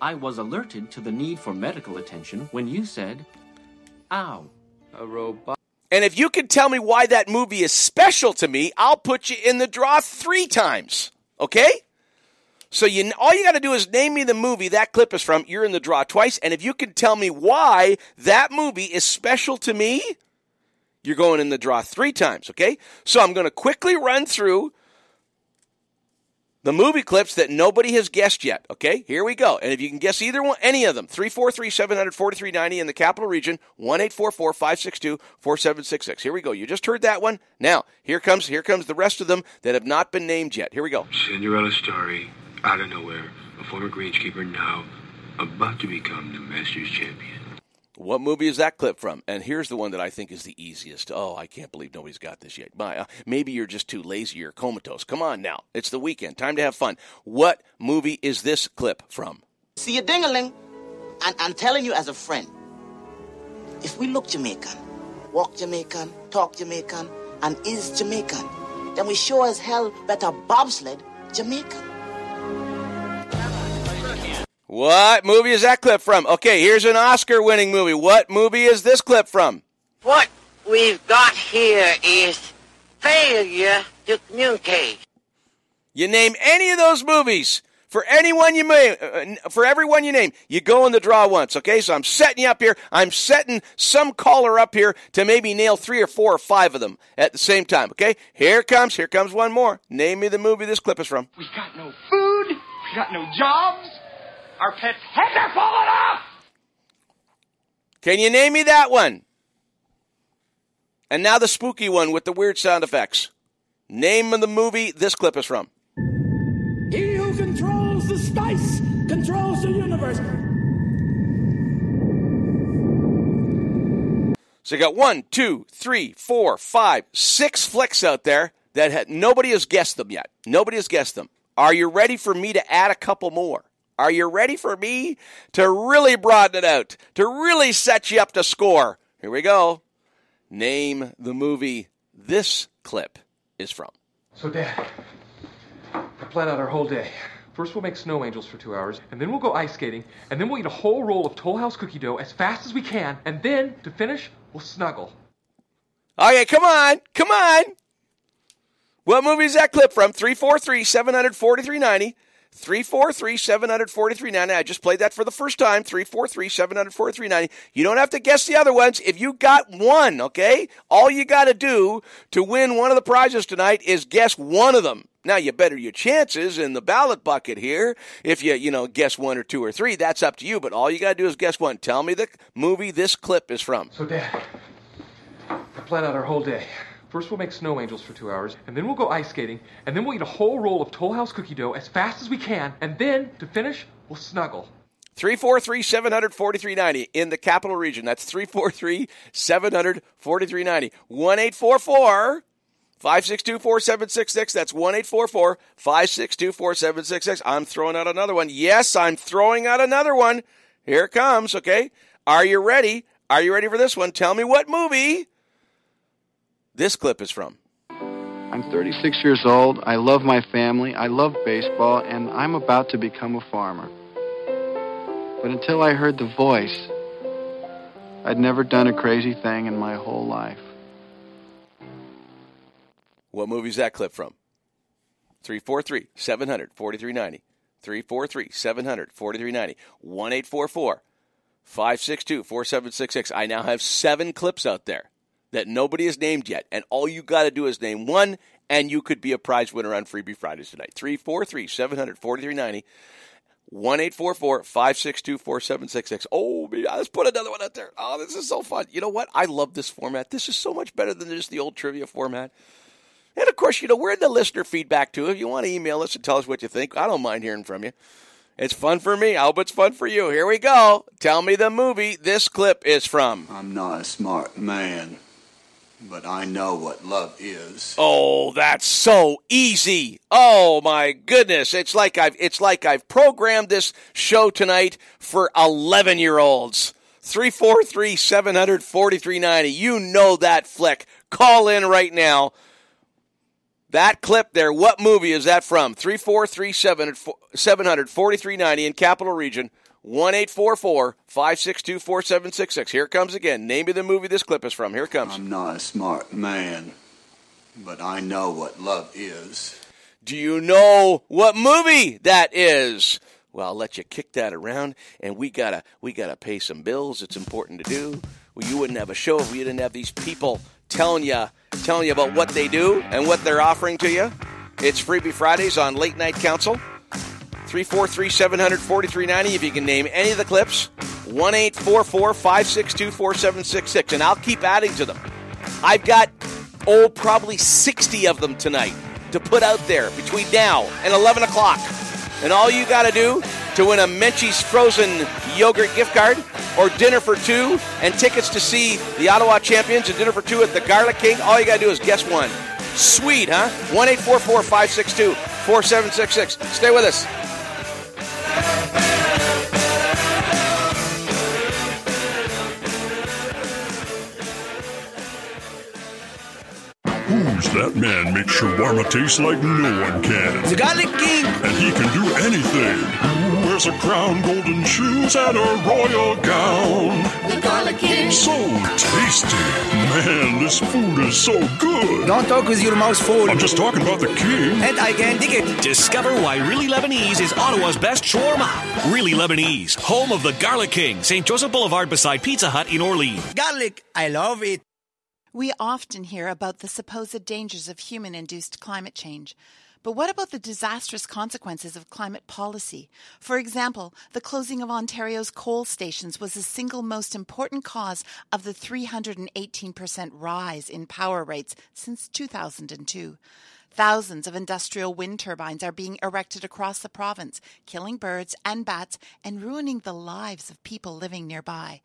I was alerted to the need for medical attention when you said, Ow. A robot. And if you can tell me why that movie is special to me, I'll put you in the draw three times. Okay? So you all you got to do is name me the movie that clip is from. You're in the draw twice, and if you can tell me why that movie is special to me, you're going in the draw three times. Okay? So I'm going to quickly run through the movie clips that nobody has guessed yet. Okay, here we go. And if you can guess either one, any of them, 343 700 4390 in the capital region, 1 562 4766. Here we go. You just heard that one. Now, here comes here comes the rest of them that have not been named yet. Here we go. Cinderella story, out of nowhere, a former greenskeeper now about to become the Masters champion. What movie is that clip from? And here's the one that I think is the easiest. Oh, I can't believe nobody's got this yet. My, uh, maybe you're just too lazy or comatose. Come on now. It's the weekend. Time to have fun. What movie is this clip from? See a dingaling, and I'm telling you as a friend, if we look Jamaican, walk Jamaican, talk Jamaican, and is Jamaican, then we sure as hell better bobsled Jamaican. What movie is that clip from? Okay, here's an Oscar winning movie. What movie is this clip from? What we've got here is failure to communicate. You name any of those movies for anyone you may, uh, for everyone you name, you go in the draw once. Okay, so I'm setting you up here. I'm setting some caller up here to maybe nail three or four or five of them at the same time. Okay, here comes, here comes one more. Name me the movie this clip is from. We got no food. We got no jobs. Our pets' heads are falling off. Can you name me that one? And now the spooky one with the weird sound effects. Name of the movie this clip is from. He who controls the spice controls the universe. So you got one, two, three, four, five, six flicks out there that had, nobody has guessed them yet. Nobody has guessed them. Are you ready for me to add a couple more? Are you ready for me to really broaden it out, to really set you up to score? Here we go. Name the movie this clip is from. So, Dad, I plan out our whole day. First, we'll make snow angels for two hours, and then we'll go ice skating, and then we'll eat a whole roll of Toll House cookie dough as fast as we can, and then, to finish, we'll snuggle. Okay, come on, come on. What movie is that clip from? 343 743 90. 343 743 90. I just played that for the first time. 343 743 90. You don't have to guess the other ones. If you got one, okay? All you got to do to win one of the prizes tonight is guess one of them. Now you better your chances in the ballot bucket here. If you, you know, guess one or two or three, that's up to you. But all you got to do is guess one. Tell me the movie this clip is from. So, Dad, I plan out our whole day. First, we'll make snow angels for two hours, and then we'll go ice skating, and then we'll eat a whole roll of Toll House cookie dough as fast as we can, and then, to finish, we'll snuggle. 343 700 4390 in the capital region. That's 343 700 4390. 1 844 562 4766. That's 1 844 562 4766. I'm throwing out another one. Yes, I'm throwing out another one. Here it comes, okay? Are you ready? Are you ready for this one? Tell me what movie this clip is from. I'm 36 years old. I love my family. I love baseball, and I'm about to become a farmer. But until I heard the voice, I'd never done a crazy thing in my whole life. What movie's that clip from? 343 700 4390. 343 700 4390. 1 844 562 4766. I now have seven clips out there that nobody has named yet. And all you got to do is name one, and you could be a prize winner on Freebie Fridays tonight. 343 700 4390. 1 562 4766. Oh, let's put another one out there. Oh, this is so fun. You know what? I love this format. This is so much better than just the old trivia format. And of course, you know, we're in the listener feedback too. If you want to email us and tell us what you think, I don't mind hearing from you. It's fun for me. I hope it's fun for you. Here we go. Tell me the movie this clip is from. I'm not a smart man, but I know what love is. Oh, that's so easy. Oh my goodness. It's like I've it's like I've programmed this show tonight for 11-year-olds. 343 700 4390. You know that flick. Call in right now. That clip there, what movie is that from? 343 700 4390 in Capital Region. 1 562 4766. Here it comes again. Name me the movie this clip is from. Here it comes. I'm not a smart man, but I know what love is. Do you know what movie that is? Well, I'll let you kick that around, and we gotta we gotta pay some bills. It's important to do. Well, you wouldn't have a show if we didn't have these people telling you telling you about what they do and what they're offering to you. It's Freebie Fridays on Late Night Council. 343 700 4390 if you can name any of the clips. 1 562 4766. And I'll keep adding to them. I've got, oh, probably 60 of them tonight to put out there between now and 11 o'clock. And all you got to do to win a Menchie's frozen yogurt gift card or dinner for two and tickets to see the Ottawa champions and dinner for two at the Garlic King, all you got to do is guess one. Sweet, huh? 1 562 4766. Stay with us. Who's that man makes shawarma taste like no one can? The Garlic King! And he can do anything. Wears a crown, golden shoes, and a royal gown. The Garlic King! So tasty. Man, this food is so good. Don't talk with your mouth full. I'm just talking about the king. And I can dig it. Discover why Really Lebanese is Ottawa's best shawarma. Really Lebanese, home of the Garlic King, St. Joseph Boulevard beside Pizza Hut in Orleans. Garlic, I love it. We often hear about the supposed dangers of human induced climate change. But what about the disastrous consequences of climate policy? For example, the closing of Ontario's coal stations was the single most important cause of the 318% rise in power rates since 2002. Thousands of industrial wind turbines are being erected across the province, killing birds and bats and ruining the lives of people living nearby.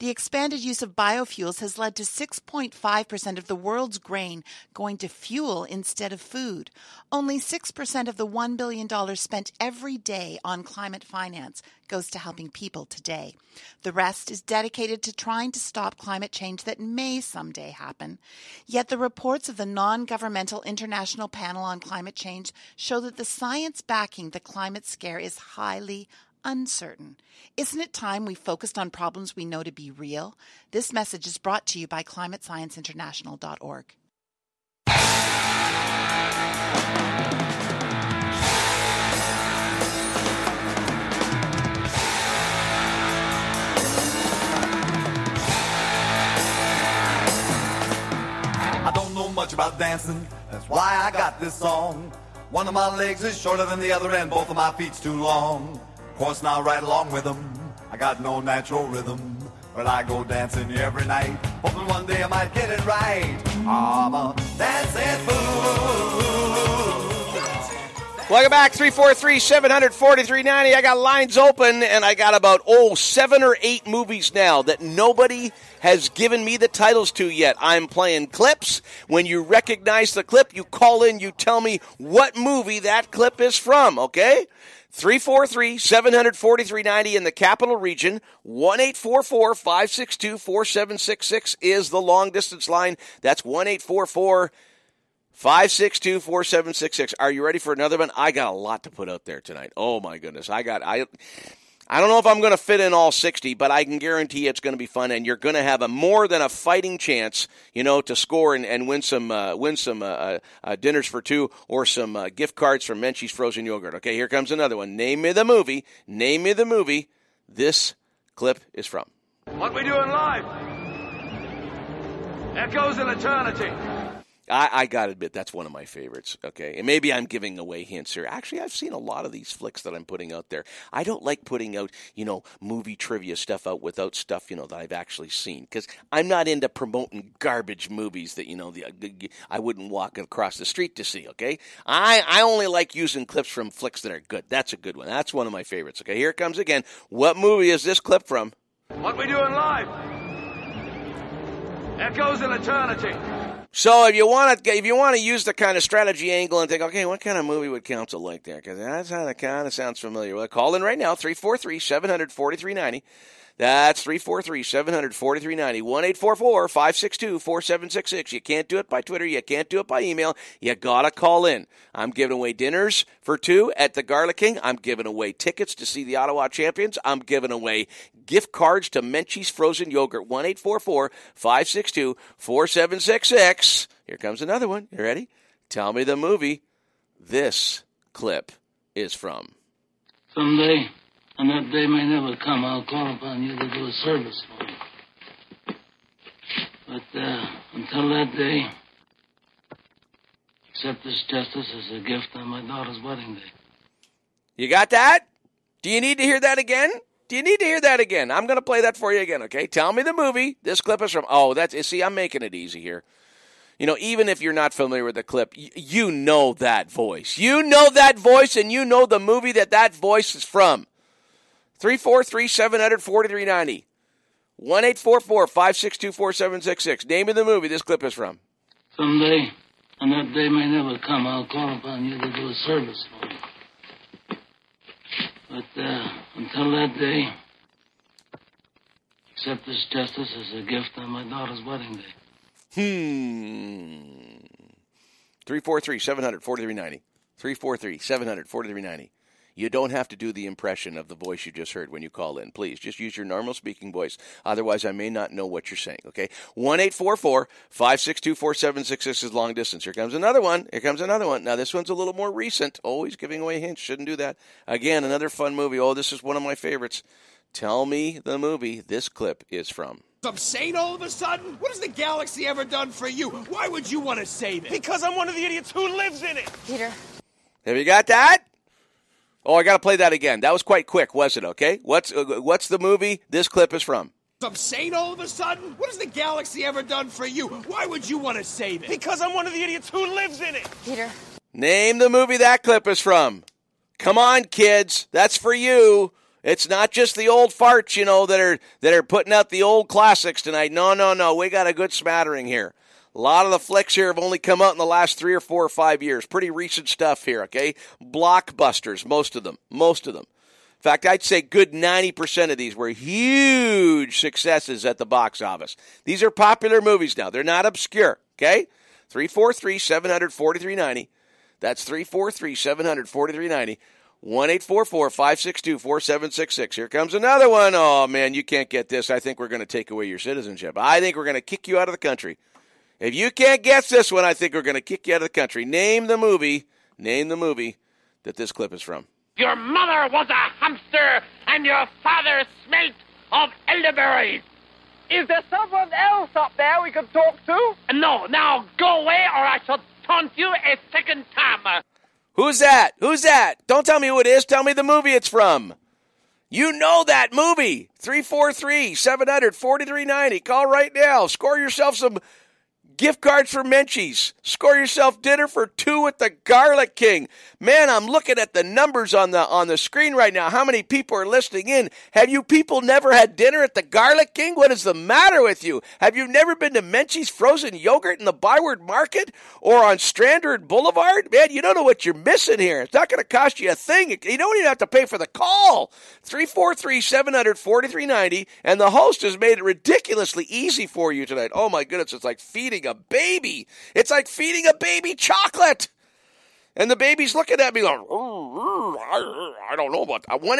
The expanded use of biofuels has led to 6.5% of the world's grain going to fuel instead of food. Only 6% of the $1 billion spent every day on climate finance goes to helping people today. The rest is dedicated to trying to stop climate change that may someday happen. Yet the reports of the non governmental International Panel on Climate Change show that the science backing the climate scare is highly uncertain. Isn't it time we focused on problems we know to be real? This message is brought to you by climatescienceinternational.org. dancing, that's why I got this song. One of my legs is shorter than the other, and both of my feet's too long. Of course, now right along with them, I got no natural rhythm. But I go dancing every night, hoping one day I might get it right. I'm a dancing fool. Welcome back, 343 743 I got lines open, and I got about, oh, seven or eight movies now that nobody has given me the titles to yet. I'm playing clips. When you recognize the clip, you call in, you tell me what movie that clip is from, okay? 343 743 in the capital region. 1 562 4766 is the long distance line. That's 1 562 4766. Are you ready for another one? I got a lot to put out there tonight. Oh my goodness. I got, I. I don't know if I'm going to fit in all 60, but I can guarantee it's going to be fun, and you're going to have a more than a fighting chance, you know, to score and, and win some uh, win some uh, uh, uh dinners for two or some uh, gift cards from Menchie's Frozen Yogurt. Okay, here comes another one. Name me the movie. Name me the movie. This clip is from. What we do in life Echoes in eternity. I, I got to admit, that's one of my favorites. Okay. And maybe I'm giving away hints here. Actually, I've seen a lot of these flicks that I'm putting out there. I don't like putting out, you know, movie trivia stuff out without stuff, you know, that I've actually seen. Because I'm not into promoting garbage movies that, you know, the, uh, I wouldn't walk across the street to see. Okay. I, I only like using clips from flicks that are good. That's a good one. That's one of my favorites. Okay. Here it comes again. What movie is this clip from? What we doing live? Echoes in eternity. So if you want to, if you want to use the kind of strategy angle and think, okay, what kind of movie would counsel like there? Because it kind of sounds familiar. Well, call in right now, 343 700 4390. That's 343 700 4390. 1 562 4766. You can't do it by Twitter. You can't do it by email. You got to call in. I'm giving away dinners for two at the Garlic King. I'm giving away tickets to see the Ottawa Champions. I'm giving away gift cards to Menchie's Frozen Yogurt. 1 562 4766. Here comes another one. You ready? Tell me the movie this clip is from. Someday and that day may never come. I'll call upon you to do a service for me. But uh, until that day, accept this justice as a gift on my daughter's wedding day. You got that? Do you need to hear that again? Do you need to hear that again? I'm going to play that for you again, okay? Tell me the movie. This clip is from. Oh, that's. See, I'm making it easy here. You know, even if you're not familiar with the clip, you know that voice. You know that voice, and you know the movie that that voice is from. 343 700 4390. 1 562 4766. Name of the movie this clip is from. Someday, and that day may never come, I'll call upon you to do a service for me. But uh, until that day, accept this justice as a gift on my daughter's wedding day. Hmm. 343 700 4390. 343 700 4390. You don't have to do the impression of the voice you just heard when you call in. Please, just use your normal speaking voice. Otherwise, I may not know what you're saying. Okay? 1 562 4766 is long distance. Here comes another one. Here comes another one. Now, this one's a little more recent. Always giving away hints. Shouldn't do that. Again, another fun movie. Oh, this is one of my favorites. Tell me the movie this clip is from. I'm sane all of a sudden? What has the galaxy ever done for you? Why would you want to save it? Because I'm one of the idiots who lives in it. Peter. Have you got that? Oh, I got to play that again. That was quite quick, was it? Okay. What's uh, what's the movie this clip is from? I'm sane all of a sudden? What has the galaxy ever done for you? Why would you want to save it? Because I'm one of the idiots who lives in it. Peter. Name the movie that clip is from. Come on, kids. That's for you. It's not just the old farts, you know, that are that are putting out the old classics tonight. No, no, no. We got a good smattering here. A lot of the flicks here have only come out in the last three or four or five years. Pretty recent stuff here, okay? Blockbusters, most of them. Most of them. In fact, I'd say good 90% of these were huge successes at the box office. These are popular movies now. They're not obscure, okay? 343 700 4390. That's 343 700 4390. 1 562 4766. Here comes another one. Oh, man, you can't get this. I think we're going to take away your citizenship. I think we're going to kick you out of the country. If you can't guess this one, I think we're going to kick you out of the country. Name the movie. Name the movie that this clip is from. Your mother was a hamster, and your father smelt of elderberries. Is there someone else up there we could talk to? No, now go away, or I shall taunt you a second time. Who's that? Who's that? Don't tell me who it is. Tell me the movie it's from. You know that movie. 343 700 4390. Call right now. Score yourself some gift cards for Menchie's. Score yourself dinner for two at the Garlic King. Man, I'm looking at the numbers on the on the screen right now. How many people are listening in? Have you people never had dinner at the Garlic King? What is the matter with you? Have you never been to Menchie's frozen yogurt in the Byward Market or on Strandherd Boulevard? Man, you don't know what you're missing here. It's not going to cost you a thing. You don't even have to pay for the call. 343 700 4390. And the host has made it ridiculously easy for you tonight. Oh my goodness, it's like feeding a baby. It's like feeding a baby chocolate. And the baby's looking at me like, mm, mm, I don't know about that. 1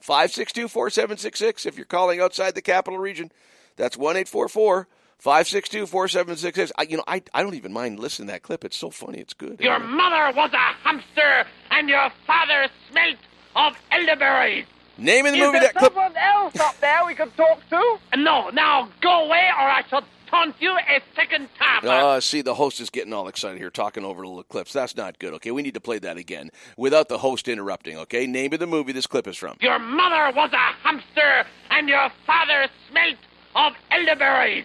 562 4766 if you're calling outside the capital region. That's 1 562 4766. You know, I, I don't even mind listening to that clip. It's so funny. It's good. Your mother was a hamster, and your father smelt of elderberries. Name of the Is movie that clip. someone else up there we could talk to? No, now go away, or I shall taunt you a second time. Uh, see, the host is getting all excited here, talking over the clips. That's not good, okay? We need to play that again without the host interrupting, okay? Name of the movie this clip is from. Your mother was a hamster, and your father smelt of elderberries.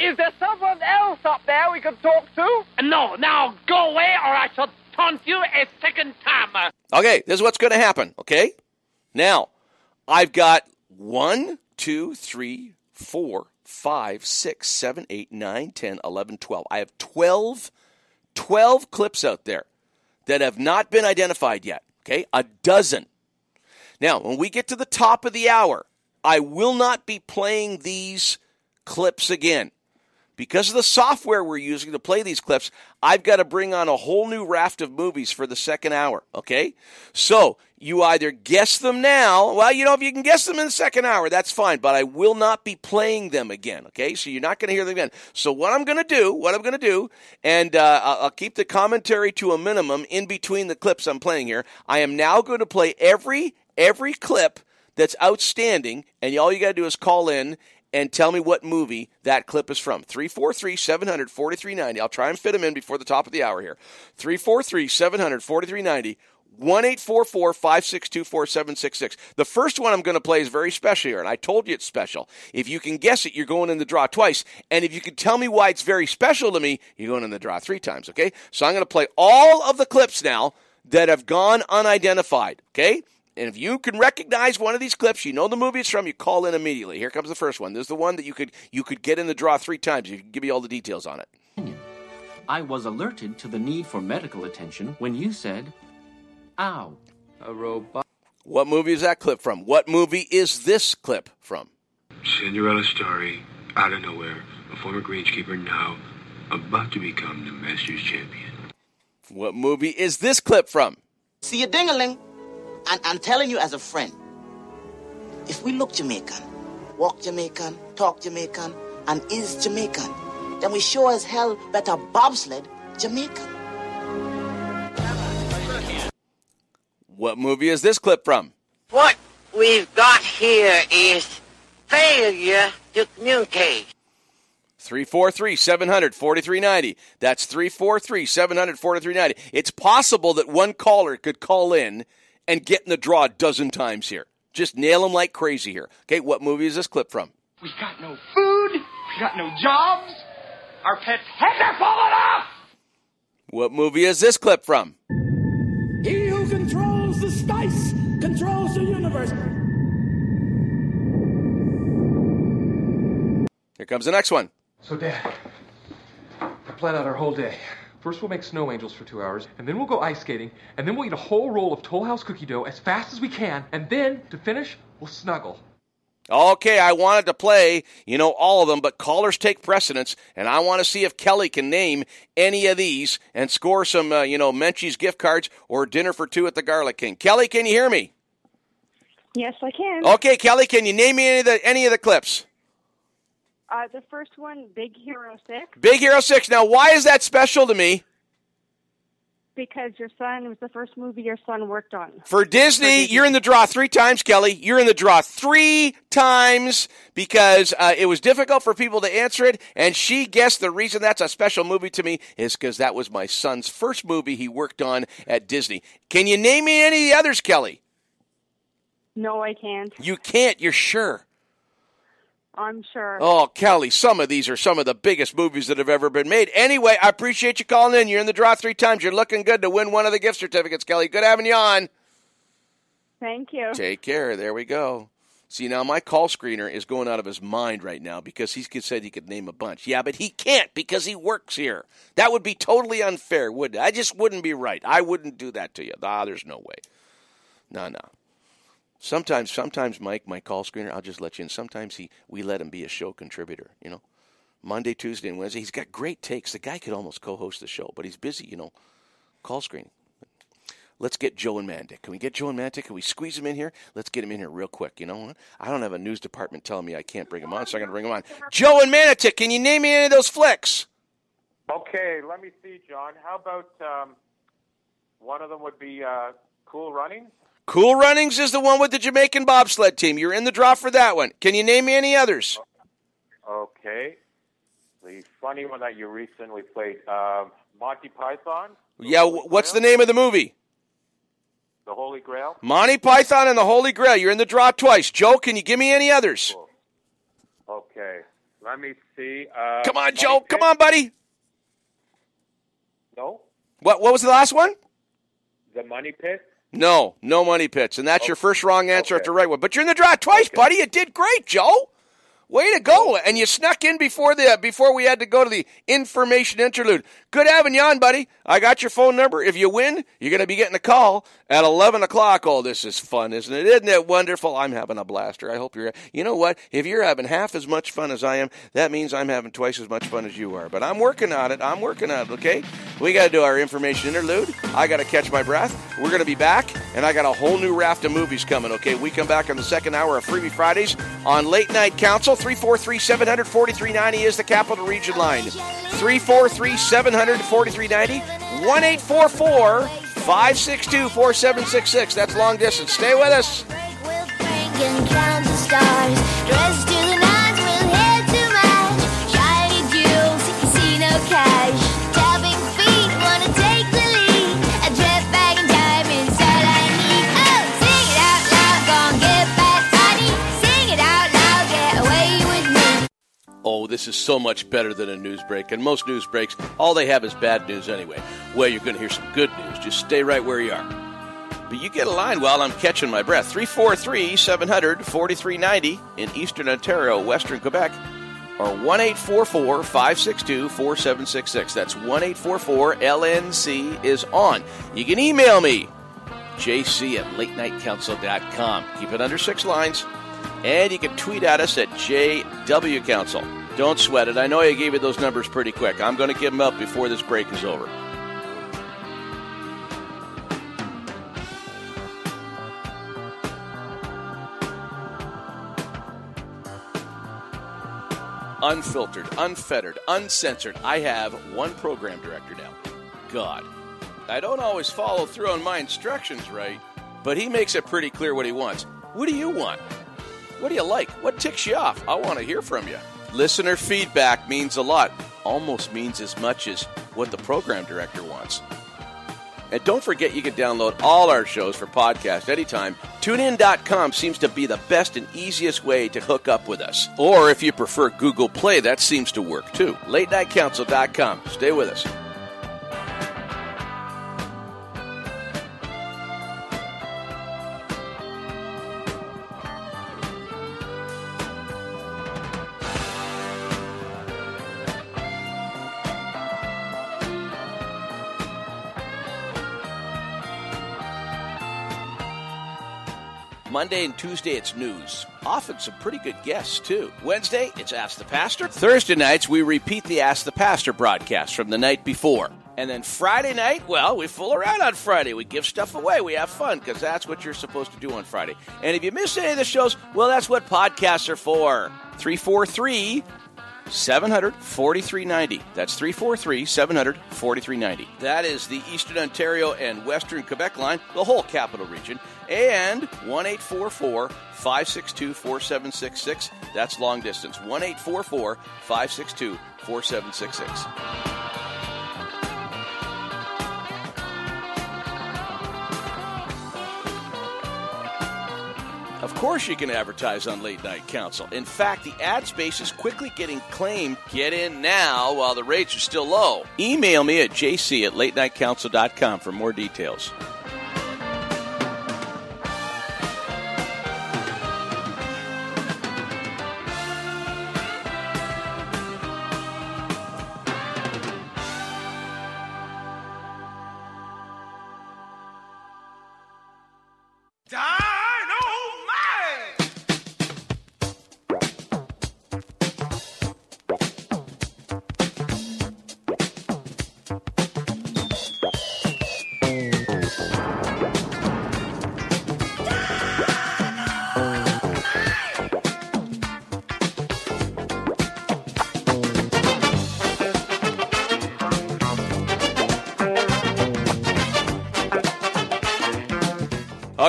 Is there someone else up there we could talk to? No, now go away, or I shall taunt you a second time. Okay, this is what's going to happen, okay? Now, I've got one, two, three, four, five, six, seven, eight, nine, ten, eleven, twelve. I have 12, 12 clips out there that have not been identified yet, okay? A dozen. Now, when we get to the top of the hour, I will not be playing these clips again. Because of the software we're using to play these clips, I've got to bring on a whole new raft of movies for the second hour, okay? So, you either guess them now, well, you know, if you can guess them in the second hour, that's fine, but I will not be playing them again, okay? So, you're not going to hear them again. So, what I'm going to do, what I'm going to do, and uh, I'll keep the commentary to a minimum in between the clips I'm playing here, I am now going to play every every clip that's outstanding, and all you got to do is call in and tell me what movie that clip is from. 343 700 4390. I'll try and fit them in before the top of the hour here. 343 700 4390. 1 562 4766. The first one I'm going to play is very special here, and I told you it's special. If you can guess it, you're going in the draw twice. And if you can tell me why it's very special to me, you're going in the draw three times, okay? So I'm going to play all of the clips now that have gone unidentified, okay? And if you can recognize one of these clips, you know the movie it's from, you call in immediately. Here comes the first one. This is the one that you could you could get in the draw three times. You can give me all the details on it. I was alerted to the need for medical attention when you said, ow. A robot. What movie is that clip from? What movie is this clip from? Cinderella story, out of nowhere. A former greenskeeper now about to become the Masters champion. What movie is this clip from? See you dingaling. And I'm telling you as a friend, if we look Jamaican, walk Jamaican, talk Jamaican, and is Jamaican, then we sure as hell better bobsled Jamaican. What movie is this clip from? What we've got here is failure to communicate. 343 700 4390. That's 343 700 4390. It's possible that one caller could call in and get in the draw a dozen times here. Just nail them like crazy here. Okay, what movie is this clip from? We got no food. We got no jobs. Our pets' heads are falling off. What movie is this clip from? He who controls the spice controls the universe. Here comes the next one. So, Dad, I plan out our whole day. First, we'll make snow angels for two hours, and then we'll go ice skating, and then we'll eat a whole roll of Toll House cookie dough as fast as we can, and then, to finish, we'll snuggle. Okay, I wanted to play, you know, all of them, but callers take precedence, and I want to see if Kelly can name any of these and score some, uh, you know, Menchie's gift cards or dinner for two at the Garlic King. Kelly, can you hear me? Yes, I can. Okay, Kelly, can you name me any of the, any of the clips? Uh, the first one, Big Hero 6, Big Hero 6. Now, why is that special to me? because your son was the first movie your son worked on. For Disney, you're in the draw three times, Kelly. You're in the draw three times because uh, it was difficult for people to answer it, and she guessed the reason that's a special movie to me is because that was my son's first movie he worked on at Disney. Can you name me any of the others, Kelly? No, I can't. You can't. You're sure? I'm sure. Oh, Kelly, some of these are some of the biggest movies that have ever been made. Anyway, I appreciate you calling in. You're in the draw three times. You're looking good to win one of the gift certificates, Kelly. Good having you on. Thank you. Take care. There we go. See, now my call screener is going out of his mind right now because he said he could name a bunch. Yeah, but he can't because he works here. That would be totally unfair, wouldn't it? I just wouldn't be right. I wouldn't do that to you. Ah, there's no way. No, no. Sometimes, sometimes Mike, my call screener, I'll just let you in. Sometimes he, we let him be a show contributor. You know, Monday, Tuesday, and Wednesday. He's got great takes. The guy could almost co-host the show, but he's busy. You know, call screening. Let's get Joe and Manotick. Can we get Joe and Manotick? Can we squeeze him in here? Let's get him in here real quick. You know, I don't have a news department telling me I can't bring him on, so I'm going to bring him on. Joe and Manotick, can you name me any of those flicks? Okay, let me see, John. How about um, one of them would be uh, Cool Running? Cool Runnings is the one with the Jamaican bobsled team. You're in the draw for that one. Can you name me any others? Okay. The funny one that you recently played, um, Monty Python, Yeah, wh- what's the name of the movie? The Holy Grail. Monty Python and the Holy Grail. You're in the draw twice. Joe, can you give me any others? Okay. Let me see. Uh, Come on, Joe. Pit? Come on, buddy. No. What what was the last one? The Money Pit. No, no money pits. And that's your first wrong answer after the right one. But you're in the draw twice, buddy. You did great, Joe. Way to go. And you snuck in before the uh, before we had to go to the information interlude. Good having you on, buddy. I got your phone number. If you win, you're going to be getting a call at 11 o'clock. Oh, this is fun, isn't it? Isn't it wonderful? I'm having a blaster. I hope you're. You know what? If you're having half as much fun as I am, that means I'm having twice as much fun as you are. But I'm working on it. I'm working on it, okay? We got to do our information interlude. I got to catch my breath. We're going to be back, and I got a whole new raft of movies coming, okay? We come back on the second hour of Freebie Fridays on Late Night Council. 343 700 4390 is the Capital Region line. 343 700 4390 1 844 562 4766. That's long distance. Stay with us. This is so much better than a news break. And most news breaks, all they have is bad news anyway. Well, you're going to hear some good news. Just stay right where you are. But you get a line while I'm catching my breath. 343 700 4390 in Eastern Ontario, Western Quebec, or 1 844 562 4766. That's 1 844 LNC is on. You can email me, jc at latenightcouncil.com. Keep it under six lines. And you can tweet at us at JW Council. Don't sweat it. I know I gave you those numbers pretty quick. I'm going to give them up before this break is over. Unfiltered, unfettered, uncensored. I have one program director now. God. I don't always follow through on my instructions right, but he makes it pretty clear what he wants. What do you want? What do you like? What ticks you off? I want to hear from you. Listener feedback means a lot, almost means as much as what the program director wants. And don't forget you can download all our shows for podcast anytime. TuneIn.com seems to be the best and easiest way to hook up with us. Or if you prefer Google Play, that seems to work too. LateNightCouncil.com. Stay with us. Monday and Tuesday, it's news. Often some pretty good guests, too. Wednesday, it's Ask the Pastor. Thursday nights, we repeat the Ask the Pastor broadcast from the night before. And then Friday night, well, we fool around on Friday. We give stuff away. We have fun because that's what you're supposed to do on Friday. And if you miss any of the shows, well, that's what podcasts are for. 343 700 4390. That's 343 700 4390. That is the Eastern Ontario and Western Quebec line, the whole capital region. And 1 844 562 4766. That's long distance. 1 844 562 4766. Course you can advertise on Late Night Council. In fact, the ad space is quickly getting claimed. Get in now while the rates are still low. Email me at jc at latenightcouncil.com for more details.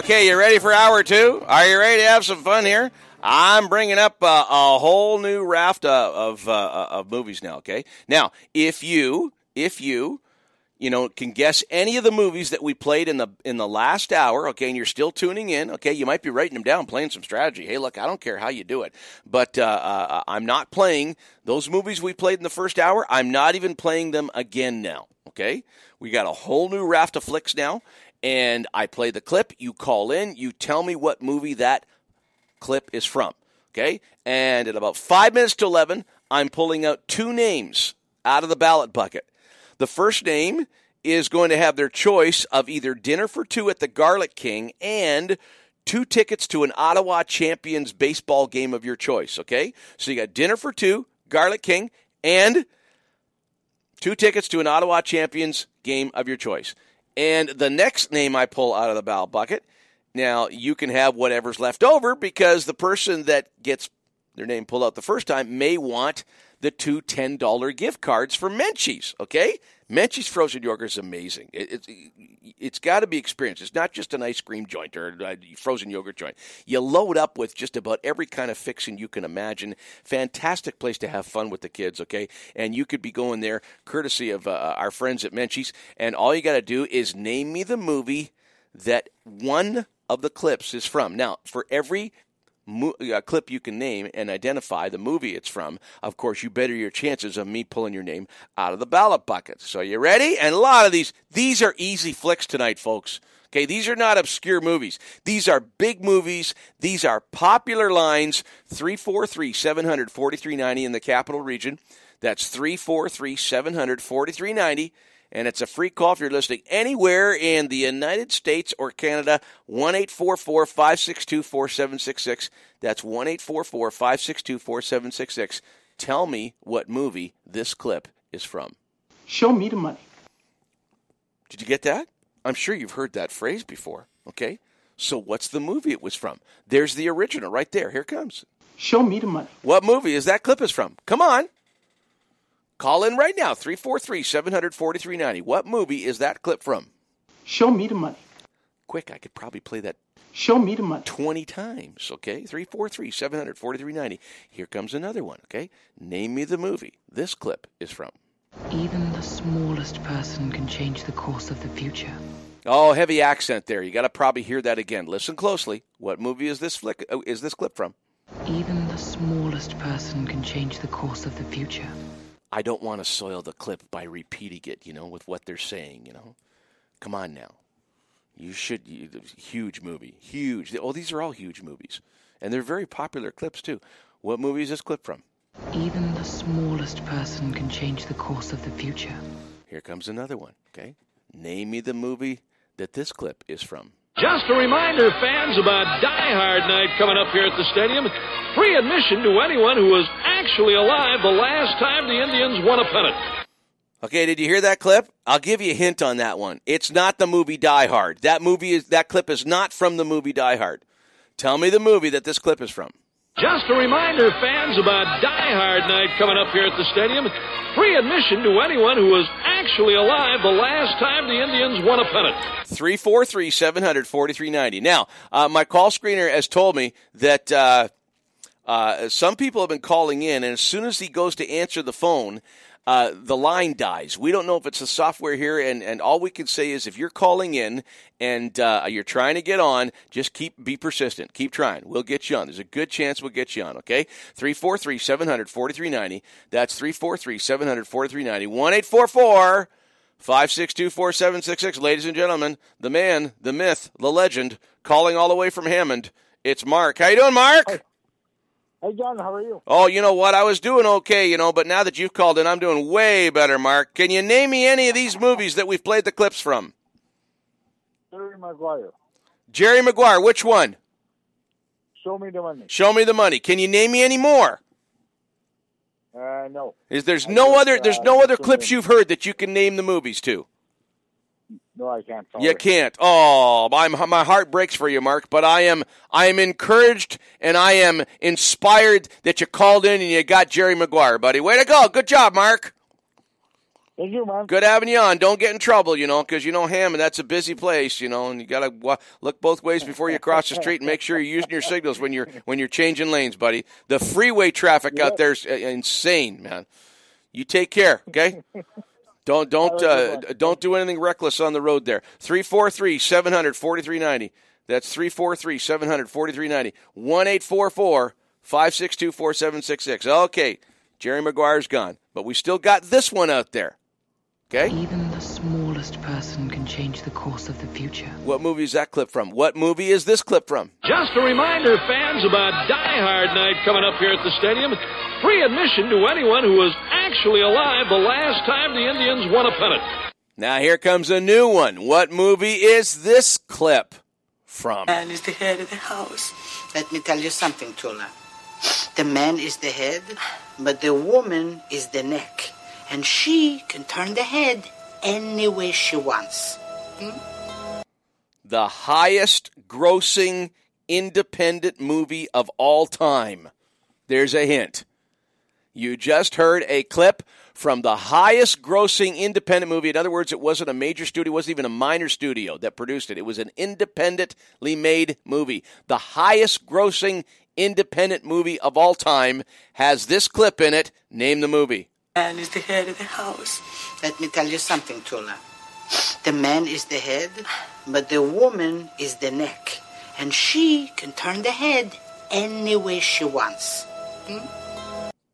Okay, you ready for hour two? Are you ready to have some fun here? I'm bringing up uh, a whole new raft uh, of uh, of movies now. Okay, now if you if you you know can guess any of the movies that we played in the in the last hour, okay, and you're still tuning in, okay, you might be writing them down, playing some strategy. Hey, look, I don't care how you do it, but uh, uh, I'm not playing those movies we played in the first hour. I'm not even playing them again now. Okay, we got a whole new raft of flicks now, and I play the clip. You call in, you tell me what movie that clip is from. Okay? And at about five minutes to 11, I'm pulling out two names out of the ballot bucket. The first name is going to have their choice of either dinner for two at the Garlic King and two tickets to an Ottawa Champions baseball game of your choice. Okay? So you got dinner for two, Garlic King, and two tickets to an Ottawa Champions game of your choice. And the next name I pull out of the ballot bucket, now you can have whatever's left over because the person that gets their name pulled out the first time may want the two $10 gift cards for Menchie's, okay? Menchie's frozen yogurt is amazing. It, it, it's got to be experienced. It's not just an ice cream joint or a frozen yogurt joint. You load up with just about every kind of fixing you can imagine. Fantastic place to have fun with the kids, okay? And you could be going there courtesy of uh, our friends at Menchie's. And all you got to do is name me the movie that one of the clips is from. Now, for every mo- clip you can name and identify the movie it's from, of course, you better your chances of me pulling your name out of the ballot bucket. So you ready? And a lot of these, these are easy flicks tonight, folks. Okay, these are not obscure movies. These are big movies. These are popular lines. 343 700 4390 in the capital region. That's 343 700 4390 and it's a free call if you're listening anywhere in the United States or Canada. 1 562 4766. That's 1 562 4766. Tell me what movie this clip is from. Show me the money. Did you get that? I'm sure you've heard that phrase before. Okay? So what's the movie it was from? There's the original right there. Here it comes. Show me the money. What movie is that clip is from? Come on. Call in right now, 343 700 4390. What movie is that clip from? Show me the money. Quick, I could probably play that Show me the money. 20 times, okay? 343 700 4390. Here comes another one, okay? Name me the movie this clip is from. Even the smallest person can change the course of the future. Oh, heavy accent there. You got to probably hear that again. Listen closely. What movie is this flick uh, is this clip from? Even the smallest person can change the course of the future. I don't want to soil the clip by repeating it, you know, with what they're saying, you know. Come on now. You should you, huge movie. Huge. Oh, these are all huge movies. And they're very popular clips too. What movie is this clip from? Even the smallest person can change the course of the future. Here comes another one, okay? Name me the movie that this clip is from. Just a reminder, fans, about Die Hard Night coming up here at the stadium. Free admission to anyone who was actually alive the last time the Indians won a pennant. Okay, did you hear that clip? I'll give you a hint on that one. It's not the movie Die Hard. That movie is that clip is not from the movie Die Hard. Tell me the movie that this clip is from. Just a reminder, fans, about Die Hard Night coming up here at the stadium. Free admission to anyone who was actually alive the last time the Indians won a pennant. 343 700 4390. Now, uh, my call screener has told me that uh, uh, some people have been calling in, and as soon as he goes to answer the phone, uh, the line dies. We don't know if it's the software here, and, and all we can say is if you're calling in and uh, you're trying to get on, just keep be persistent. Keep trying. We'll get you on. There's a good chance we'll get you on, okay? 343 700 4390. That's 343 700 4390. 1 844 562 4766. Ladies and gentlemen, the man, the myth, the legend, calling all the way from Hammond. It's Mark. How you doing, Mark? Hey, John, how are you? Oh, you know what? I was doing okay, you know, but now that you've called in, I'm doing way better, Mark. Can you name me any of these movies that we've played the clips from? Jerry Maguire. Jerry Maguire, which one? Show me the money. Show me the money. Can you name me any more? Uh, no. Is there's I no just, other there's uh, no other clips you've heard that you can name the movies to? No, I can't. You can't. Oh, my my heart breaks for you, Mark. But I am I am encouraged and I am inspired that you called in and you got Jerry Maguire, buddy. Way to go! Good job, Mark. Thank you, man. Good having you on. Don't get in trouble, you know, because you know Hammond. That's a busy place, you know, and you got to w- look both ways before you cross the street and make sure you're using your signals when you're when you're changing lanes, buddy. The freeway traffic out there's uh, insane, man. You take care, okay? Don't don't uh, don't do anything reckless on the road there. 343 700 4390. That's 343 700 4390. 1 844 562 4766. Okay, Jerry Maguire's gone, but we still got this one out there. Okay? Even the smallest person can change the course of the future. What movie is that clip from? What movie is this clip from? Just a reminder, fans, about Die Hard Night coming up here at the stadium. Free admission to anyone who was actually alive the last time the Indians won a pennant. Now here comes a new one. What movie is this clip from? Man is the head of the house. Let me tell you something, Tula. The man is the head, but the woman is the neck. And she can turn the head any way she wants. Hmm? The highest grossing independent movie of all time. There's a hint. You just heard a clip from the highest grossing independent movie. In other words, it wasn't a major studio, it wasn't even a minor studio that produced it. It was an independently made movie. The highest grossing independent movie of all time has this clip in it. Name the movie. Man is the head of the house. Let me tell you something, Tula. The man is the head, but the woman is the neck. And she can turn the head any way she wants. Hmm?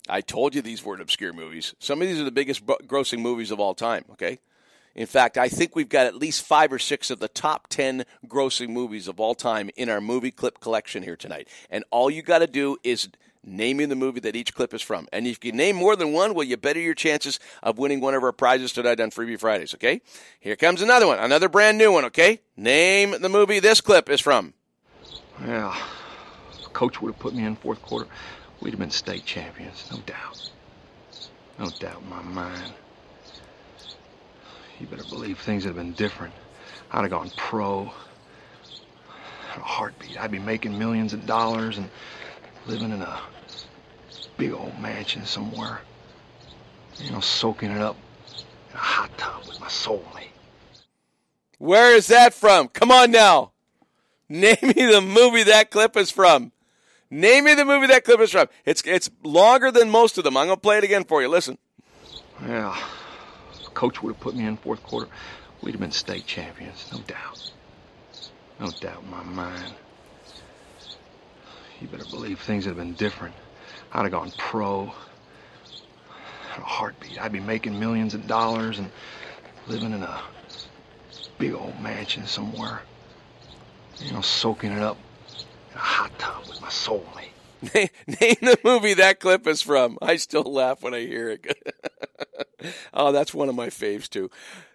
I told you these weren't obscure movies. Some of these are the biggest grossing movies of all time, okay? In fact, I think we've got at least five or six of the top 10 grossing movies of all time in our movie clip collection here tonight. And all you got to do is name me the movie that each clip is from. And if you name more than one, well, you better your chances of winning one of our prizes tonight on Freebie Fridays, okay? Here comes another one, another brand new one, okay? Name the movie this clip is from. Yeah. Coach would have put me in fourth quarter, we'd have been state champions, no doubt. No doubt in my mind. You better believe things would have been different. I'd have gone pro. In a heartbeat. I'd be making millions of dollars and living in a big old mansion somewhere. You know, soaking it up in a hot tub with my soulmate. Where is that from? Come on now. Name me the movie that clip is from. Name me the movie that clip is from. It's it's longer than most of them. I'm gonna play it again for you. Listen. Yeah. Coach would have put me in fourth quarter, we'd have been state champions, no doubt. No doubt in my mind. You better believe things would have been different. I'd have gone pro. A heartbeat. I'd be making millions of dollars and living in a big old mansion somewhere. You know, soaking it up in a hot tub with my soulmate. Name the movie that clip is from. I still laugh when I hear it. oh, that's one of my faves too.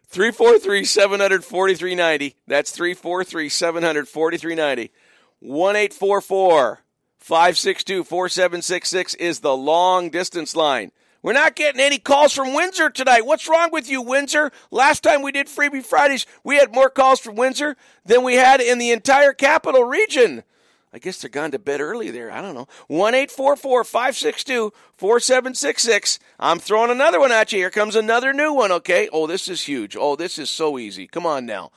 343 700 4390. That's 343 700 4390. 1 844 562 4766 is the long distance line. We're not getting any calls from Windsor tonight. What's wrong with you, Windsor? Last time we did Freebie Fridays, we had more calls from Windsor than we had in the entire capital region. I guess they're gone to bed early there. I don't know. 1 562 4766. I'm throwing another one at you. Here comes another new one, okay? Oh, this is huge. Oh, this is so easy. Come on now.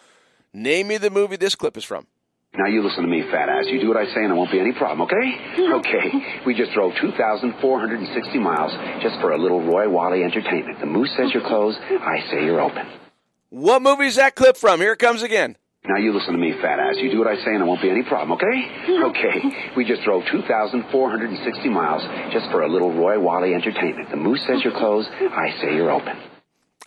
Name me the movie this clip is from. Now you listen to me, fat ass. You do what I say and there won't be any problem, okay? Okay. We just drove 2,460 miles just for a little Roy Wally entertainment. The moose says you're closed. I say you're open. What movie is that clip from? Here it comes again. Now you listen to me, fat ass. You do what I say and there won't be any problem, okay? Okay. We just drove 2,460 miles just for a little Roy Wally entertainment. The moose says you're closed. I say you're open.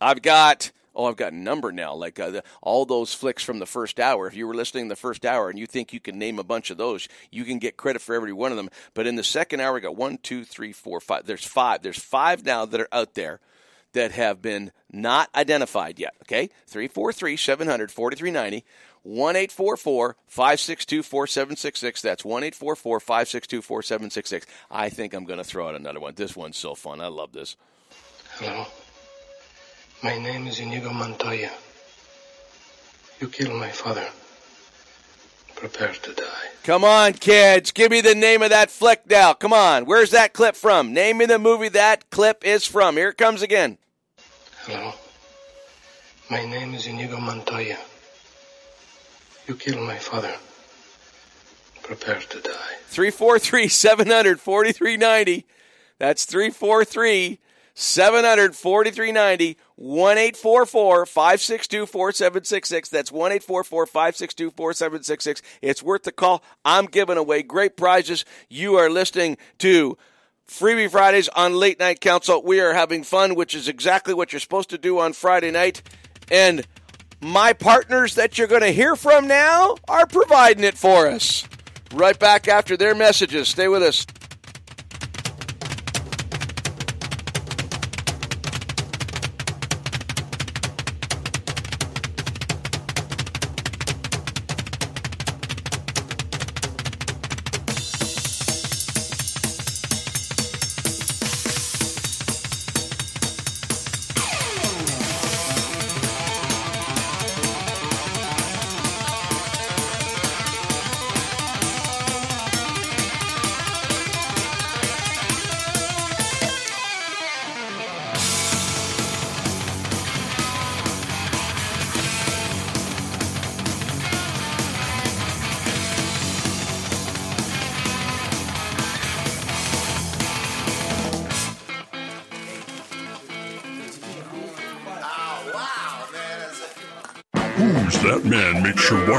I've got oh, I've got a number now. Like uh, the, all those flicks from the first hour. If you were listening the first hour and you think you can name a bunch of those, you can get credit for every one of them. But in the second hour, we got one, two, three, four, five. There's five. There's five now that are out there that have been not identified yet. Okay, three four three seven hundred forty three ninety. 1 562 4766. That's 1 562 4766. I think I'm going to throw out another one. This one's so fun. I love this. Hello. My name is Inigo Montoya. You killed my father. Prepare to die. Come on, kids. Give me the name of that flick now. Come on. Where's that clip from? Name me the movie that clip is from. Here it comes again. Hello. My name is Inigo Montoya. You killed my father. Prepare to die. 343 700 4390. That's 343 700 4390. 1 562 4766. That's 1 562 4766. It's worth the call. I'm giving away great prizes. You are listening to Freebie Fridays on Late Night Council. We are having fun, which is exactly what you're supposed to do on Friday night. And my partners that you're going to hear from now are providing it for us. Right back after their messages. Stay with us.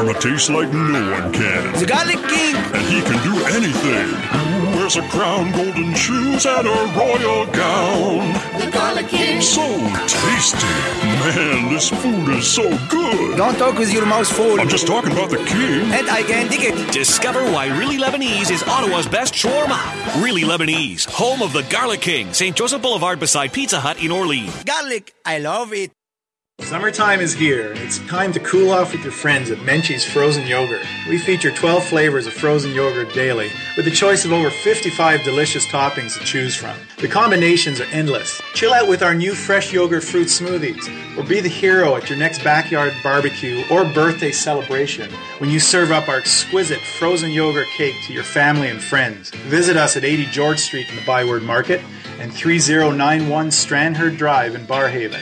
Makes shawarma taste like no one can? The Garlic King! And he can do anything. Who wears a crown, golden shoes, and a royal gown? The Garlic King! So tasty. Man, this food is so good. Don't talk with your mouth full. I'm just talking about the king. And I can dig it. Discover why Really Lebanese is Ottawa's best shawarma. Really Lebanese, home of the Garlic King, St. Joseph Boulevard beside Pizza Hut in Orleans. Garlic, I love it. Summertime is here. It's time to cool off with your friends at Menchie's Frozen Yogurt. We feature 12 flavors of frozen yogurt daily, with a choice of over 55 delicious toppings to choose from. The combinations are endless. Chill out with our new fresh yogurt fruit smoothies, or be the hero at your next backyard barbecue or birthday celebration when you serve up our exquisite frozen yogurt cake to your family and friends. Visit us at 80 George Street in the Byward Market and 3091 Strandherd Drive in Barrhaven.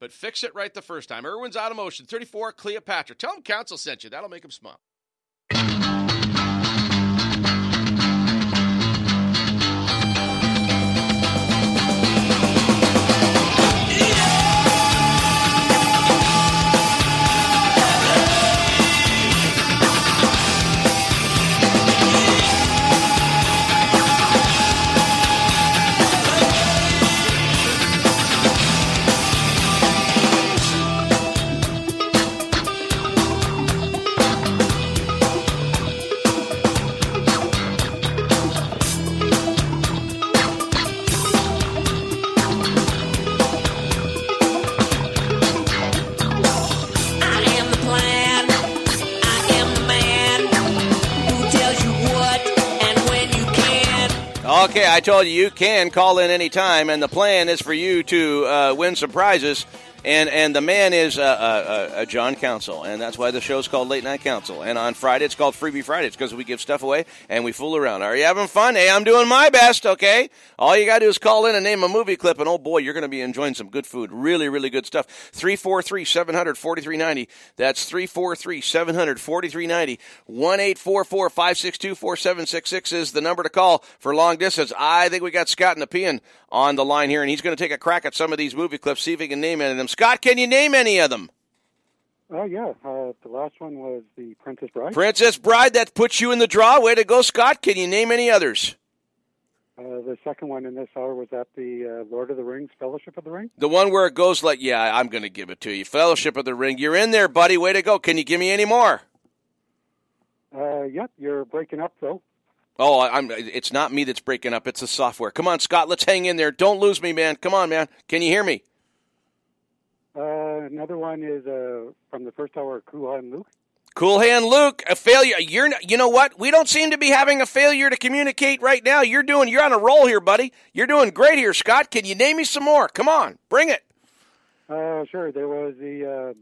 but fix it right the first time. Irwin's Automotion, 34 Cleopatra. Tell them Council sent you. That'll make them smile. Okay, I told you you can call in anytime, and the plan is for you to uh, win some prizes. And and the man is uh, uh, uh, John Council, and that's why the show's called Late Night Council. And on Friday, it's called Freebie Friday. Because we give stuff away and we fool around. Are you having fun? Hey, I'm doing my best. Okay, all you got to do is call in and name a movie clip, and oh boy, you're going to be enjoying some good food. Really, really good stuff. Three four three seven hundred forty three ninety. That's three four three seven hundred forty three ninety. One eight four four five six two four seven six six is the number to call for long distance. I think we got Scott and the Peon on the line here, and he's going to take a crack at some of these movie clips, see if he can name any of them. Scott, can you name any of them? Oh yeah, uh, the last one was the Princess Bride. Princess Bride, that puts you in the draw. Way to go, Scott. Can you name any others? Uh, the second one in this hour was at the uh, Lord of the Rings Fellowship of the Ring. The one where it goes like, yeah, I'm going to give it to you. Fellowship of the Ring. You're in there, buddy. Way to go. Can you give me any more? Uh, yep, you're breaking up though. Oh, I'm. It's not me that's breaking up. It's the software. Come on, Scott. Let's hang in there. Don't lose me, man. Come on, man. Can you hear me? Uh, another one is uh, from the first hour, Cool Hand Luke. Cool hand, Luke. A failure. You're. You know what? We don't seem to be having a failure to communicate right now. You're doing. You're on a roll here, buddy. You're doing great here, Scott. Can you name me some more? Come on, bring it. Uh, sure. There was the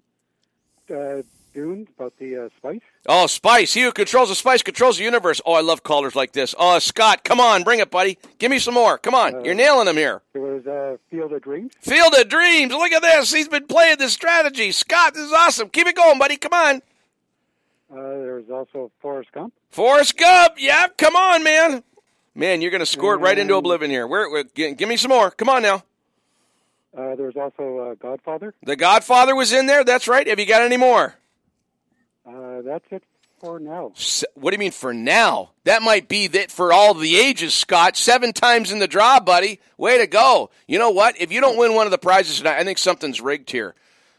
uh, uh, Dune about the uh, spice. Oh, Spice. He who controls the Spice controls the universe. Oh, I love callers like this. Oh, Scott, come on, bring it, buddy. Give me some more. Come on. You're nailing them here. There was uh, Field of Dreams. Field of Dreams. Look at this. He's been playing this strategy. Scott, this is awesome. Keep it going, buddy. Come on. Uh, there was also Forrest Gump. Forrest Gump. Yeah, Come on, man. Man, you're going to score it right into oblivion here. Where, where, gi- give me some more. Come on now. Uh, there was also uh, Godfather. The Godfather was in there. That's right. Have you got any more? Uh, that's it for now. S- What do you mean for now? That might be that for all the ages, Scott. Seven times in the draw, buddy. Way to go. You know what? If you don't win one of the prizes tonight, I think something's rigged here.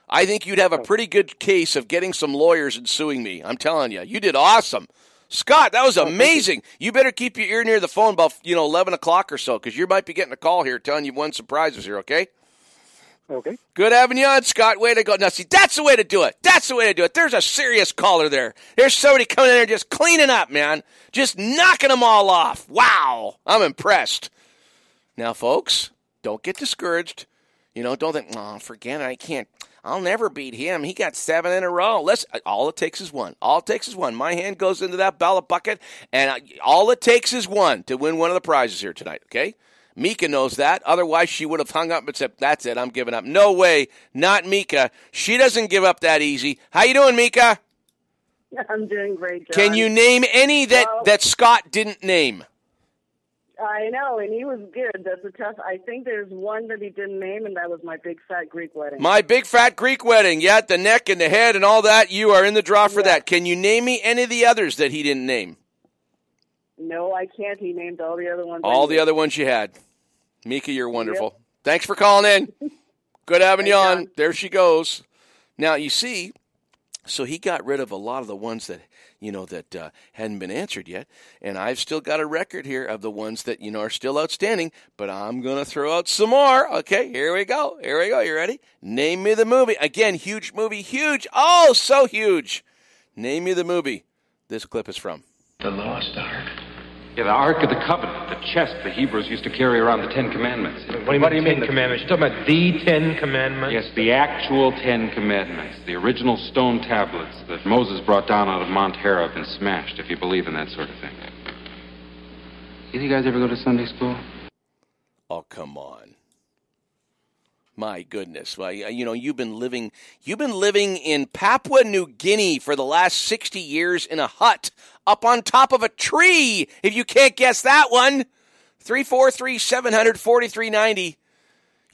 I think you'd have a pretty good case of getting some lawyers and suing me. I'm telling you. You did awesome. Scott, that was amazing. You better keep your ear near the phone about, you know, 11 o'clock or so, because you might be getting a call here telling you won some prizes here, okay? Okay. Good having you on, Scott. Way to go. Now, that's the way to do it. That's the way to do it. There's a serious caller there. There's somebody coming in there just cleaning up, man. Just knocking them all off. Wow. I'm impressed. Now, folks, don't get discouraged. You know, don't think, oh, forget it. I can't. I'll never beat him. He got seven in a row. Let's. All it takes is one. All it takes is one. My hand goes into that ballot bucket, and I, all it takes is one to win one of the prizes here tonight. Okay. Mika knows that. Otherwise, she would have hung up and said, "That's it. I'm giving up." No way. Not Mika. She doesn't give up that easy. How you doing, Mika? I'm doing great, John. Can you name any that Well- that Scott didn't name? I know, and he was good. That's a tough. I think there's one that he didn't name, and that was my big fat Greek wedding. My big fat Greek wedding. Yeah, the neck and the head and all that. You are in the draw for that. Can you name me any of the others that he didn't name? No, I can't. He named all the other ones. All the other ones you had. Mika, you're wonderful. Thanks for calling in. Good having you on. There she goes. Now you see, so he got rid of a lot of the ones that you know that uh, hadn't been answered yet, and I've still got a record here of the ones that you know are still outstanding. But I'm gonna throw out some more. Okay, here we go. Here we go. You ready? Name me the movie. Again, huge movie, huge. Oh, so huge. Name me the movie. This clip is from. The Lost Ark. Yeah, the Ark of the Covenant, the chest the Hebrews used to carry around the Ten Commandments. What do you mean, Ten Commandments? You're talking about the Ten Commandments? Yes, the actual Ten Commandments, the original stone tablets that Moses brought down out of Mount Horeb and smashed, if you believe in that sort of thing. Either you guys ever go to Sunday school? Oh, come on. My goodness. Well, uh, you know, you've been living you've been living in Papua New Guinea for the last 60 years in a hut up on top of a tree. If you can't guess that one. 343 700 4390.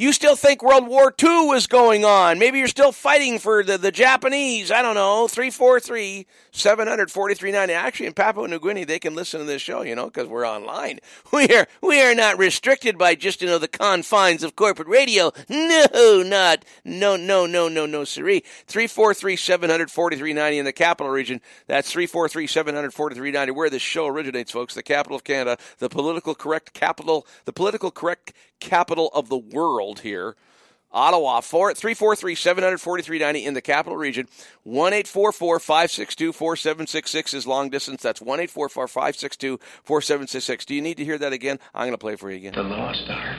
You still think World War II was going on. Maybe you're still fighting for the, the Japanese. I don't know. 343 700 4390. Actually, in Papua New Guinea, they can listen to this show, you know, because we're online. We are, we are not restricted by just, you know, the confines of corporate radio. No, not. No, no, no, no, no, siree. 343 700 4390 in the capital region. That's 343 700 4390, where this show originates, folks. The capital of Canada, the political correct capital, the political correct capital of the world here. Ottawa, 343 743 in the capital region. 1 562 4766 is long distance. That's 1 562 4766. Do you need to hear that again? I'm going to play it for you again. The Lost Ark.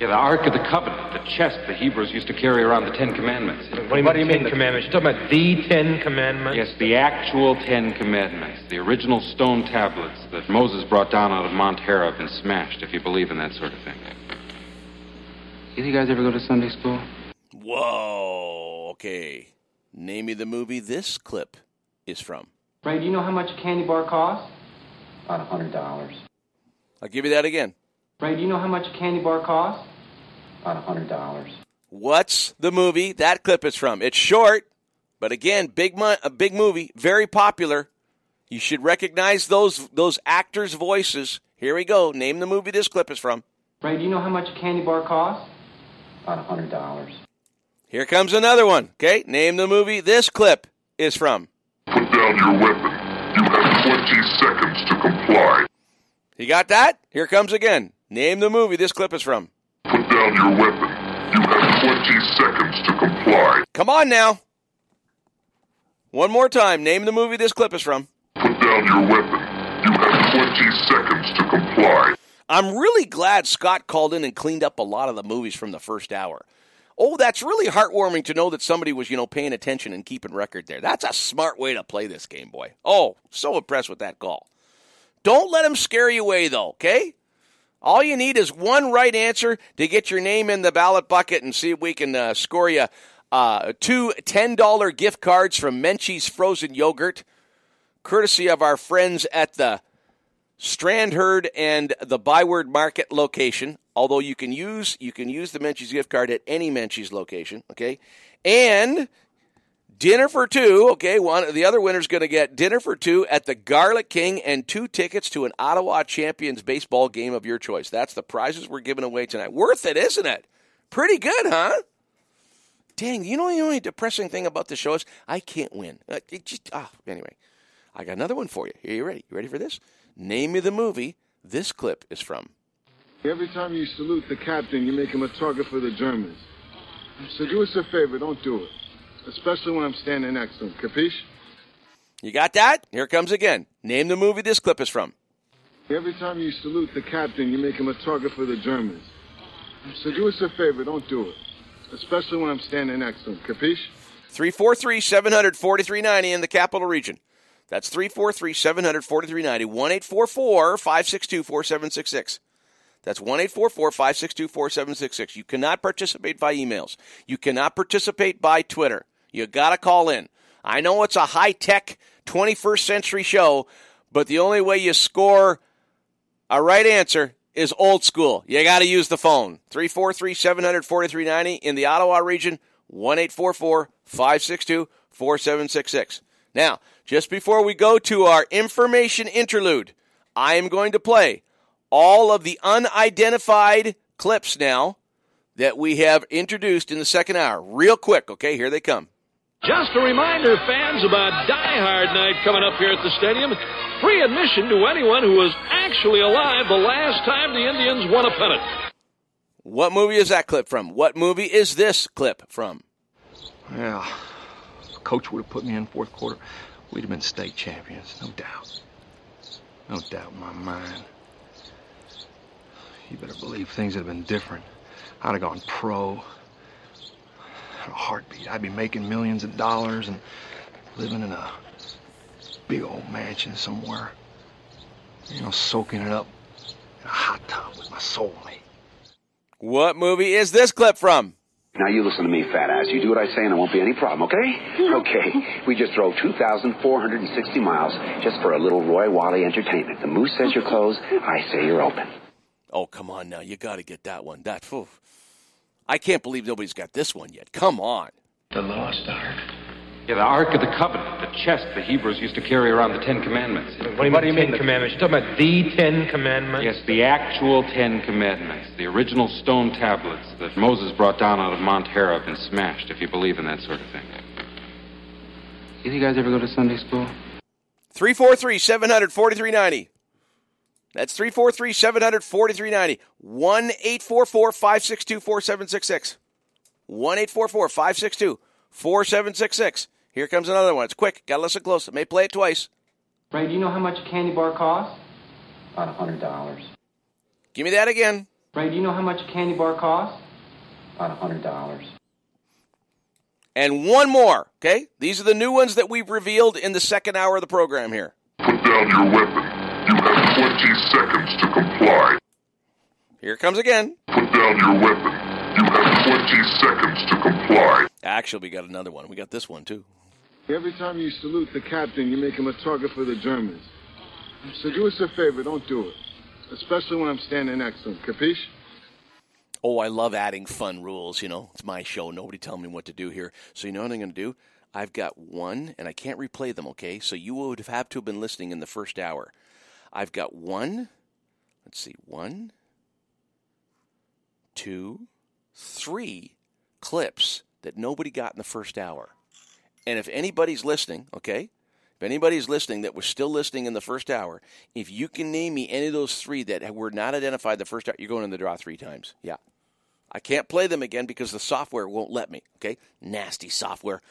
Yeah, the Ark of the Covenant, the chest the Hebrews used to carry around the Ten Commandments. What do you mean, Commandments? You're talking about the Ten Commandments? Yes, the actual Ten Commandments, the original stone tablets that Moses brought down out of Mount Horeb and smashed, if you believe in that sort of thing. Either you guys ever go to Sunday school? Whoa. Okay. Name me the movie this clip is from. Ray, do you know how much a candy bar costs? About a hundred dollars. I'll give you that again. Ray, do you know how much a candy bar costs? About a hundred dollars. What's the movie that clip is from? It's short, but again, big mo- a big movie, very popular. You should recognize those those actors' voices. Here we go. Name the movie this clip is from. Ray, do you know how much a candy bar costs? About a hundred dollars. Here comes another one. Okay, name the movie this clip is from. Put down your weapon. You have 20 seconds to comply. You got that? Here comes again. Name the movie this clip is from. Put down your weapon. You have 20 seconds to comply. Come on now. One more time. Name the movie this clip is from. Put down your weapon. You have 20 seconds to comply. I'm really glad Scott called in and cleaned up a lot of the movies from the first hour. Oh, that's really heartwarming to know that somebody was, you know, paying attention and keeping record there. That's a smart way to play this game, boy. Oh, so impressed with that call. Don't let him scare you away, though, okay? All you need is one right answer to get your name in the ballot bucket and see if we can uh, score you uh, two $10 gift cards from Menchie's Frozen Yogurt, courtesy of our friends at the Strandherd and the Byward Market location. Although you can use you can use the Menchie's gift card at any Menchie's location, okay? And dinner for two, okay? One the other winner's going to get dinner for two at the Garlic King and two tickets to an Ottawa Champions baseball game of your choice. That's the prizes we're giving away tonight. Worth it, isn't it? Pretty good, huh? Dang, you know the only depressing thing about the show is I can't win. It just ah, anyway. I got another one for you. Are you ready? You ready for this? Name me the movie this clip is from. Every time you salute the captain, you make him a target for the Germans. So do us a favor, don't do it. Especially when I'm standing next to him. Capiche? You got that? Here it comes again. Name the movie this clip is from. Every time you salute the captain, you make him a target for the Germans. So do us a favor, don't do it. Especially when I'm standing next to him. Capiche? 343 700 4390 in the capital region. That's 343 700 4390. 1 562 4766. That's 1 562 4766. You cannot participate by emails. You cannot participate by Twitter. You got to call in. I know it's a high tech 21st century show, but the only way you score a right answer is old school. You got to use the phone. 343 700 4390 in the Ottawa region, 1 562 4766. Now, just before we go to our information interlude, I am going to play all of the unidentified clips now that we have introduced in the second hour. Real quick, okay? Here they come. Just a reminder, fans, about Die Hard Night coming up here at the stadium. Free admission to anyone who was actually alive the last time the Indians won a pennant. What movie is that clip from? What movie is this clip from? Yeah, coach would have put me in fourth quarter. We'd have been state champions, no doubt. No doubt in my mind. You better believe things would have been different. I'd have gone pro. In a heartbeat. I'd be making millions of dollars and living in a big old mansion somewhere. You know, soaking it up in a hot tub with my soulmate. What movie is this clip from? Now you listen to me, fat ass. You do what I say and there won't be any problem, okay? Okay. We just drove 2,460 miles just for a little Roy Wally entertainment. The moose says you're closed. I say you're open. Oh, come on now. You got to get that one. That, phew. I can't believe nobody's got this one yet. Come on. The Lost Ark. Yeah, the Ark of the Covenant, the chest the Hebrews used to carry around the Ten Commandments. What do you mean, Commandments? You're talking about the Ten Commandments? Yes, the actual Ten Commandments, the original stone tablets that Moses brought down out of Mount Horeb and smashed, if you believe in that sort of thing. Either you guys ever go to Sunday school? 343 700 4390. That's 343 700 4390. 1 844 562 4766. 1 562 4766. Here comes another one. It's quick. Got to listen close. I may play it twice. Ray, do you know how much a candy bar costs? About a hundred dollars. Give me that again. Ray, do you know how much a candy bar costs? About a hundred dollars. And one more, okay? These are the new ones that we've revealed in the second hour of the program here. Put down your weapon. You have 20 seconds to comply. Here it comes again. Put down your weapon. You have 20 seconds to comply. Actually, we got another one. We got this one too. Every time you salute the captain, you make him a target for the Germans. So do us a favor, don't do it. Especially when I'm standing next to him. Capiche? Oh, I love adding fun rules. You know, it's my show. Nobody tell me what to do here. So you know what I'm going to do? I've got one, and I can't replay them. Okay, so you would have had to have been listening in the first hour. I've got one. Let's see, one, two, three clips that nobody got in the first hour. And if anybody's listening, okay, if anybody's listening that was still listening in the first hour, if you can name me any of those three that were not identified the first hour, you're going in the draw three times. Yeah. I can't play them again because the software won't let me. Okay? Nasty software.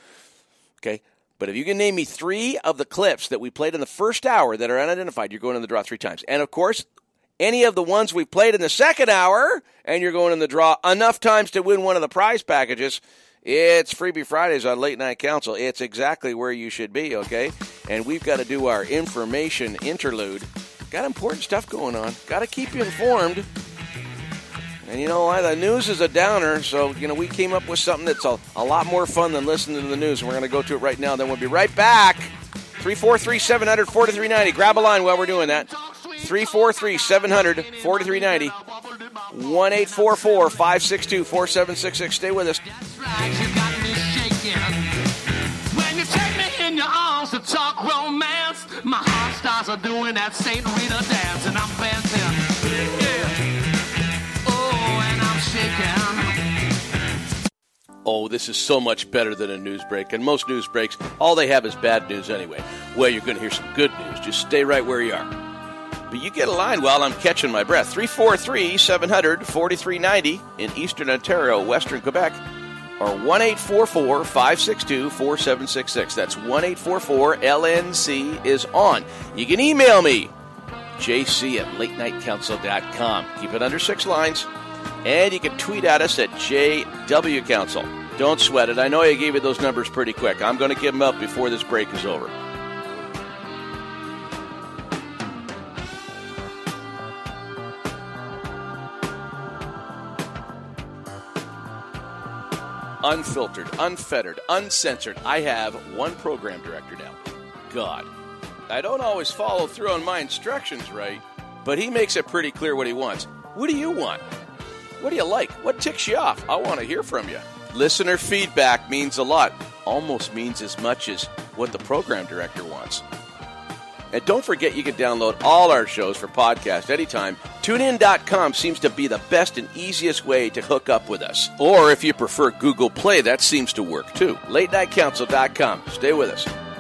Okay? But if you can name me three of the clips that we played in the first hour that are unidentified, you're going in the draw three times. And of course, any of the ones we played in the second hour, and you're going in the draw enough times to win one of the prize packages. It's Freebie Fridays on Late Night Council. It's exactly where you should be, okay? And we've got to do our information interlude. Got important stuff going on. Got to keep you informed. And you know why? The news is a downer, so, you know, we came up with something that's a, a lot more fun than listening to the news, and we're going to go to it right now. Then we'll be right back. 343 700 4390. Grab a line while we're doing that. 343 700 4390. 1 844 562 4766. Stay with us. When you take me in your arms to talk romance, my heart starts a doing that Saint Rita dance, and I'm dancing. Yeah. Oh, and I'm shaking. Oh, this is so much better than a news break. And most news breaks, all they have is bad news anyway. Well, you're going to hear some good news. Just stay right where you are. But you get a line while I'm catching my breath. 343 700 4390 in Eastern Ontario, Western Quebec, or 1 562 4766. That's 1 LNC is on. You can email me, jc at latenightcouncil.com. Keep it under six lines. And you can tweet at us at JW Council. Don't sweat it. I know I gave you those numbers pretty quick. I'm going to give them up before this break is over. Unfiltered, unfettered, uncensored. I have one program director now. God. I don't always follow through on my instructions right, but he makes it pretty clear what he wants. What do you want? What do you like? What ticks you off? I want to hear from you. Listener feedback means a lot, almost means as much as what the program director wants. And don't forget you can download all our shows for podcast anytime. TuneIn.com seems to be the best and easiest way to hook up with us. Or if you prefer Google Play, that seems to work too. LateNightCouncil.com. Stay with us.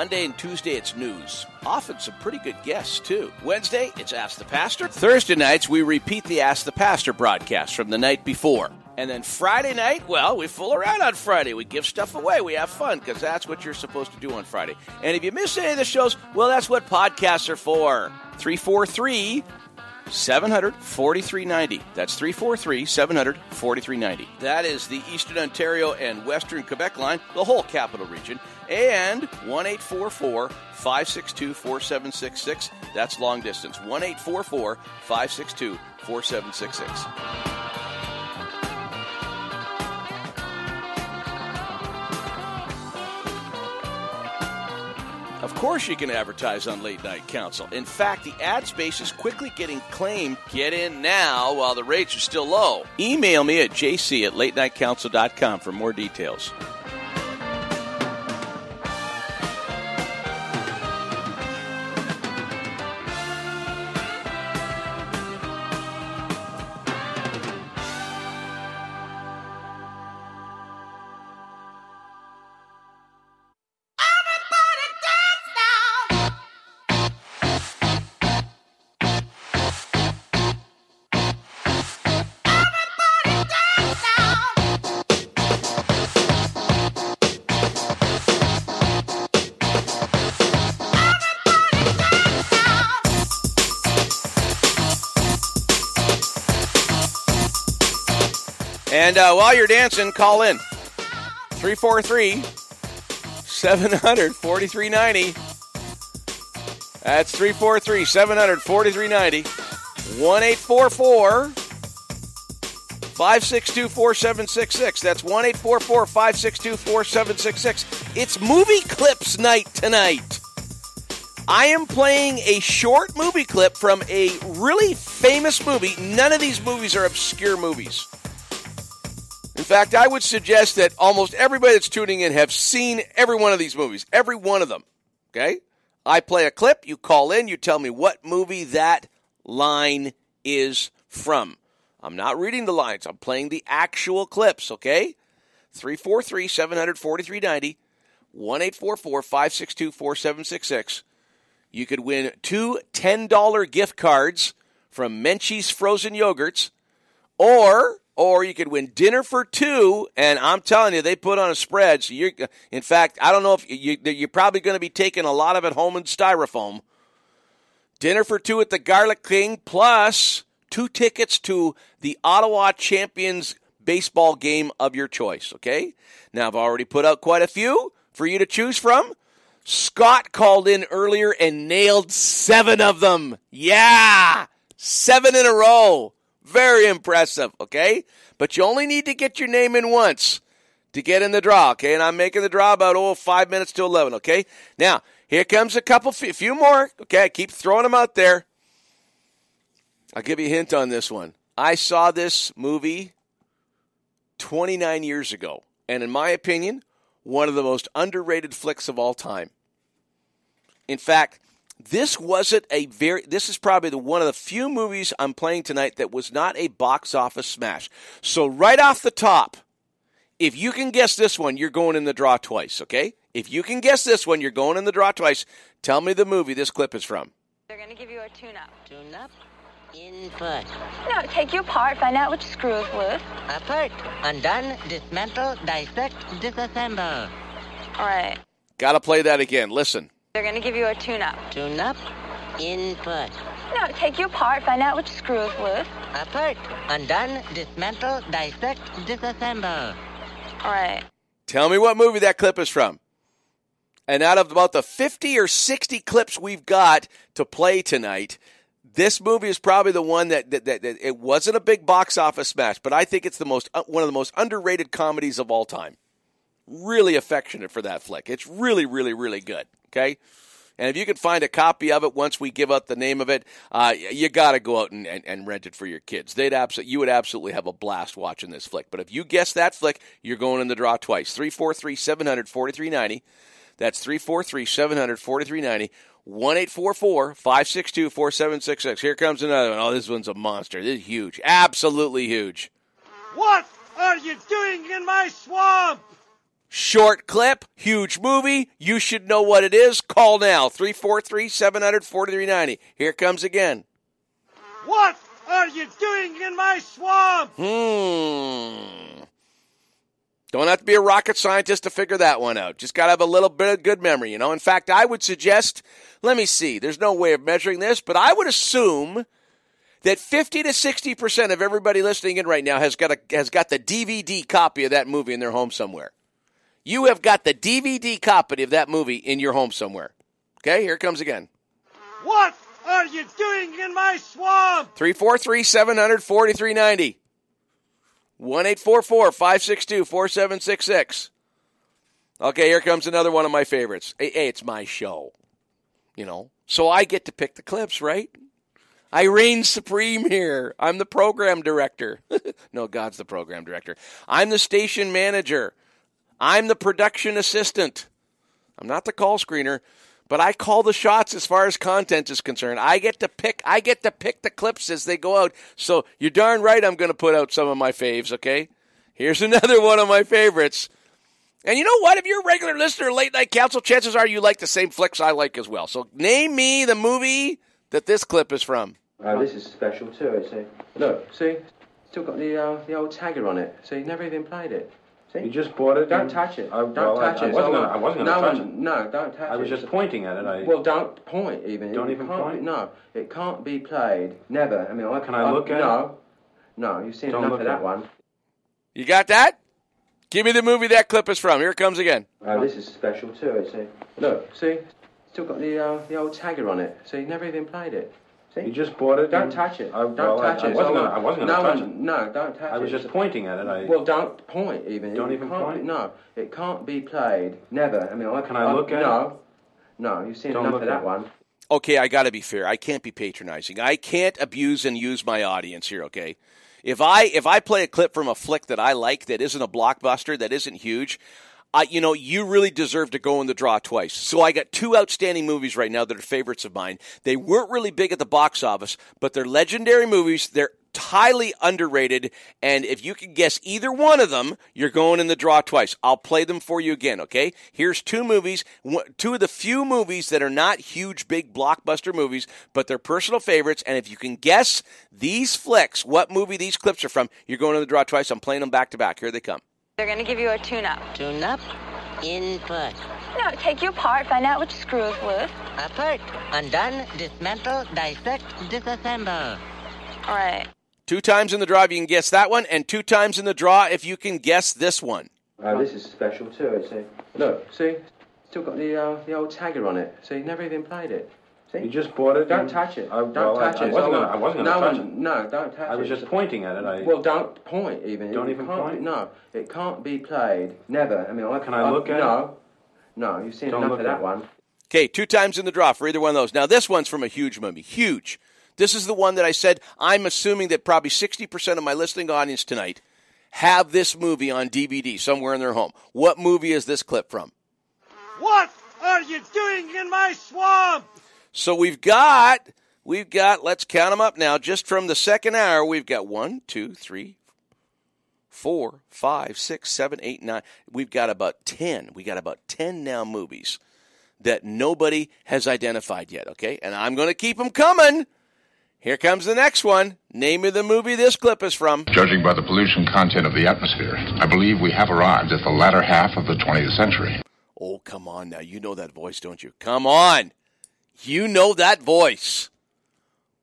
Monday and Tuesday, it's news. Often some pretty good guests, too. Wednesday, it's Ask the Pastor. Thursday nights, we repeat the Ask the Pastor broadcast from the night before. And then Friday night, well, we fool around on Friday. We give stuff away. We have fun because that's what you're supposed to do on Friday. And if you miss any of the shows, well, that's what podcasts are for. 343 700 4390. That's 343 700 4390. That is the Eastern Ontario and Western Quebec line, the whole capital region. And 1 562 4766. That's long distance. 1 562 4766. Of course, you can advertise on Late Night Council. In fact, the ad space is quickly getting claimed. Get in now while the rates are still low. Email me at jc at latenightcouncil.com for more details. And uh, while you're dancing, call in 343 700 4390. That's 343 700 4390. 1 844 562 4766. That's 1 844 562 4766. It's movie clips night tonight. I am playing a short movie clip from a really famous movie. None of these movies are obscure movies. In fact, I would suggest that almost everybody that's tuning in have seen every one of these movies, every one of them. Okay? I play a clip, you call in, you tell me what movie that line is from. I'm not reading the lines, I'm playing the actual clips, okay? 343 700 4390, 1 562 4766. You could win two $10 gift cards from Menchie's Frozen Yogurts, or or you could win dinner for two. And I'm telling you, they put on a spread. So you're, in fact, I don't know if you, you're probably going to be taking a lot of it home in styrofoam. Dinner for two at the Garlic King, plus two tickets to the Ottawa Champions baseball game of your choice. Okay. Now I've already put out quite a few for you to choose from. Scott called in earlier and nailed seven of them. Yeah, seven in a row. Very impressive, okay? But you only need to get your name in once to get in the draw, okay? And I'm making the draw about, oh, five minutes to 11, okay? Now, here comes a couple, a few more, okay? I keep throwing them out there. I'll give you a hint on this one. I saw this movie 29 years ago, and in my opinion, one of the most underrated flicks of all time. In fact, this wasn't a very this is probably the one of the few movies I'm playing tonight that was not a box office smash. So right off the top, if you can guess this one, you're going in the draw twice, okay? If you can guess this one, you're going in the draw twice. Tell me the movie this clip is from. They're going to give you a tune-up. Tune-up? Input. No, take you apart, find out which screw is loose. Apart. Undone, dismantle, dissect, disassemble. All right. Got to play that again. Listen. They're going to give you a tune-up. Tune-up? Input. No, take you apart, find out which screw is loose. Apart. Undone, dismantle, dissect, disassemble. All right. Tell me what movie that clip is from. And out of about the 50 or 60 clips we've got to play tonight, this movie is probably the one that, that, that, that, it wasn't a big box office smash, but I think it's the most uh, one of the most underrated comedies of all time. Really affectionate for that flick. It's really, really, really good. Okay. And if you can find a copy of it once we give up the name of it, uh, you got to go out and, and, and, rent it for your kids. They'd absolutely, you would absolutely have a blast watching this flick. But if you guess that flick, you're going in the draw twice. 343 700 4390. That's 343 700 4390. 1 562 4766. Here comes another one. Oh, this one's a monster. This is huge. Absolutely huge. What are you doing in my swamp? Short clip, huge movie. You should know what it is. Call now 343 700 4390. Here comes again. What are you doing in my swamp? Hmm. Don't have to be a rocket scientist to figure that one out. Just got to have a little bit of good memory, you know. In fact, I would suggest, let me see, there's no way of measuring this, but I would assume that 50 to 60% of everybody listening in right now has got a has got the DVD copy of that movie in their home somewhere. You have got the DVD copy of that movie in your home somewhere. Okay, here it comes again. What are you doing in my swamp? 343 700 4390. 1 562 4766. Okay, here comes another one of my favorites. Hey, hey, it's my show. You know, so I get to pick the clips, right? I reign supreme here. I'm the program director. no, God's the program director. I'm the station manager. I'm the production assistant. I'm not the call screener, but I call the shots as far as content is concerned. I get to pick I get to pick the clips as they go out. So you're darn right I'm going to put out some of my faves, okay? Here's another one of my favorites. And you know what? If you're a regular listener Late Night Council, chances are you like the same flicks I like as well. So name me the movie that this clip is from. Oh, this is special too. A, look, see, still got the uh, the old tagger on it. See, never even played it. See? You just bought it. Don't and- touch it. I, don't well, I- touch I, it. wasn't gonna, I wasn't no, going to touch it. No, don't touch it. I was just pointing at it. I, Well, don't point even. Don't It even can't- point? No, it can't be played. Never. I mean, I Can I look at it? no. No, you've seen Don't enough look of at that it. one. You got that? Give me the movie that clip is from. Here it comes again. Oh, this is special too. It's a, look, see, still got the uh, the old tagger on it. See, never even played it. See? You just bought it. Don't and- touch it. I, don't well, I- touch I, it. wasn't gonna, I wasn't no going to touch one- it. No, don't touch it. I was just pointing at it. I, Well, don't point even. Don't It even can't point? Be, no, it can't be played. Never. I mean, I Can I look at it? no. No, you've seen Don't enough look of at that it. one. okay, I got to be fair. I can't be patronizing. I can't abuse and use my audience here. Okay, if I if I play a clip from a flick that I like that isn't a blockbuster that isn't huge, I you know you really deserve to go in the draw twice. So I got two outstanding movies right now that are favorites of mine. They weren't really big at the box office, but they're legendary movies. They're highly underrated, and if you can guess either one of them, you're going in the draw twice. I'll play them for you again, okay? Here's two movies, two of the few movies that are not huge, big blockbuster movies, but they're personal favorites, and if you can guess these flicks, what movie these clips are from, you're going in the draw twice. I'm playing them back to back. Here they come. They're going to give you a tune-up. Tune-up? Input. No, take you apart, find out which screw is loose. Apart. Undone. Dismantle. Dissect. Disassemble. All right. Two times in the draw if you can guess that one, and two times in the draw if you can guess this one. Oh, this is special too. It's a, look, see, still got the uh, the old tagger on it. See, you never even played it. See? You just bought it. Don't and- touch it. I, don't well, I- touch I, it. wasn't going to. I wasn't no going to touch one, it. No, don't touch it. I it. was just pointing at it. I, Well, don't point even. Don't It even can't point? No, it can't be played. Never. I mean, I Can I look at it? no, No, you've seen Don't enough look of at that it. one. Okay, two times in the draw for either one of those. Now, this one's from a huge movie. Huge. This is the one that I said I'm assuming that probably 60% of my listening audience tonight have this movie on DVD somewhere in their home. What movie is this clip from? What are you doing in my swamp? So we've got, we've got, let's count them up now. Just from the second hour, we've got one, two, three, four, five, six, seven, eight, nine. We've got about 10. We got about 10 now movies that nobody has identified yet, okay? And I'm going to keep them coming. Here comes the next one. Name of the movie this clip is from. Judging by the pollution content of the atmosphere, I believe we have arrived at the latter half of the 20th century. Oh, come on now. You know that voice, don't you? Come on. You know that voice.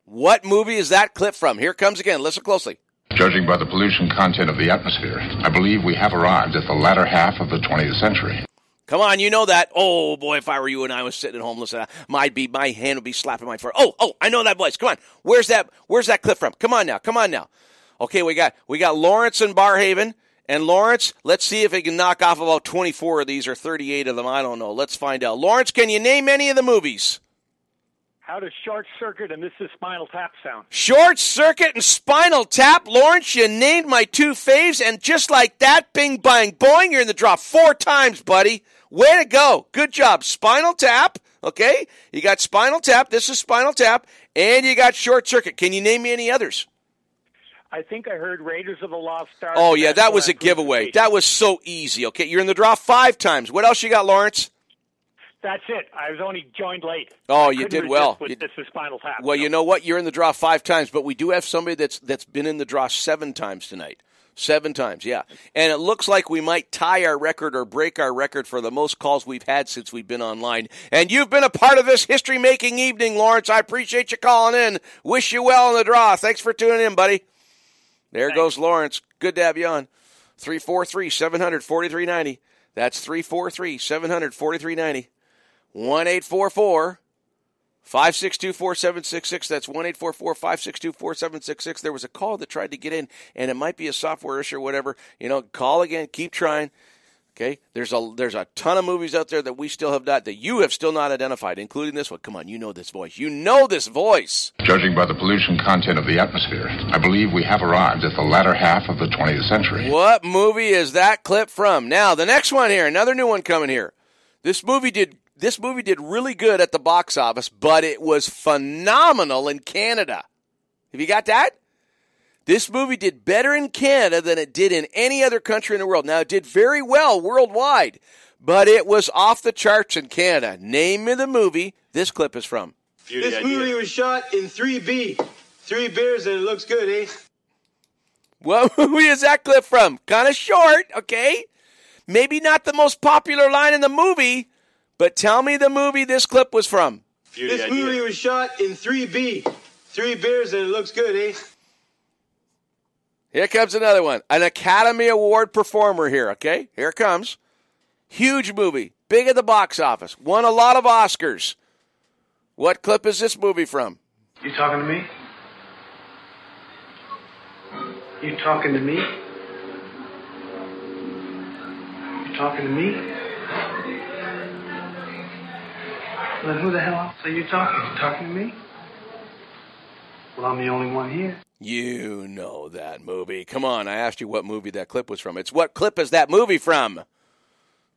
What movie is that clip from? Here it comes again. Listen closely. Judging by the pollution content of the atmosphere, I believe we have arrived at the latter half of the 20th century. Come on, you know that. Oh boy, if I were you and I was sitting at home listening, my be my hand would be slapping my forehead. Oh, oh, I know that voice. Come on, where's that? Where's that clip from? Come on now, come on now. Okay, we got we got Lawrence and Barrhaven, and Lawrence. Let's see if he can knock off about twenty four of these or thirty eight of them. I don't know. Let's find out. Lawrence, can you name any of the movies? How does short circuit and this is spinal tap sound? Short Circuit and Spinal Tap. Lawrence, you named my two faves, and just like that, bing, bang, boing, you're in the draw four times, buddy. Way to go. Good job. Spinal Tap, okay? You got Spinal Tap. This is Spinal Tap. And you got Short Circuit. Can you name me any others? I think I heard Raiders of the Lost Ark. Oh, yeah, that was a giveaway. That was so easy, okay? You're in the draw five times. What else you got, Lawrence? That's it. I was only joined late. Oh, I you did well. You- this is spinal tap. Well, you know what? You're in the draw five times, but we do have somebody that's that's been in the draw seven times tonight. Seven times, yeah. And it looks like we might tie our record or break our record for the most calls we've had since we've been online. And you've been a part of this history making evening, Lawrence. I appreciate you calling in. Wish you well in the draw. Thanks for tuning in, buddy. There goes Lawrence. Good to have you on. 343 700 4390. That's 343 700 4390. 1 844 562 4766. That's 1 844 562 4766. There was a call that tried to get in, and it might be a software issue or whatever. You know, call again, keep trying. Okay, there's a there's a ton of movies out there that we still have not that you have still not identified, including this one. Come on, you know this voice. You know this voice. Judging by the pollution content of the atmosphere, I believe we have arrived at the latter half of the 20th century. What movie is that clip from? Now, the next one here, another new one coming here. This movie did this movie did really good at the box office, but it was phenomenal in Canada. Have you got that? This movie did better in Canada than it did in any other country in the world. Now, it did very well worldwide, but it was off the charts in Canada. Name me the movie this clip is from. this movie was shot in 3B. Three beers and it looks good, eh? What movie is that clip from? Kind of short, okay? Maybe not the most popular line in the movie, but tell me the movie this clip was from. this movie was shot in 3B. Three beers and it looks good, eh? Here comes another one. An Academy Award performer here, okay? Here it comes. Huge movie. Big at the box office. Won a lot of Oscars. What clip is this movie from? You talking to me? You talking to me? You talking to me? Then who the hell else are you talking? You talking to me? Well, I'm the only one here. You know that movie. Come on, I asked you what movie that clip was from. It's what clip is that movie from?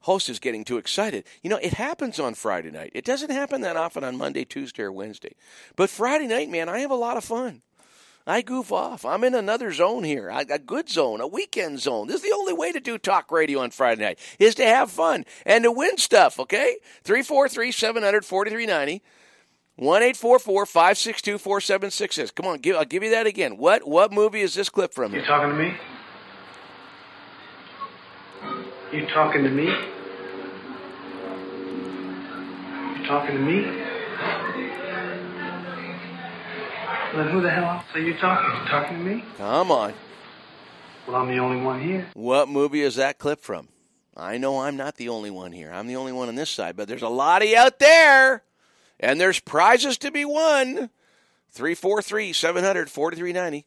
Host is getting too excited. You know, it happens on Friday night. It doesn't happen that often on Monday, Tuesday, or Wednesday. But Friday night, man, I have a lot of fun. I goof off. I'm in another zone here, a good zone, a weekend zone. This is the only way to do talk radio on Friday night is to have fun and to win stuff. Okay, three four three seven hundred forty three ninety. One eight four four five six two four seven six six. Come on, give, I'll give you that again. What what movie is this clip from? You talking to me? You talking to me? You talking to me? Then who the hell else are you talking? You talking to me? Come on. Well, I'm the only one here. What movie is that clip from? I know I'm not the only one here. I'm the only one on this side, but there's a lot of you out there, and there's prizes to be won. 343 700 4390.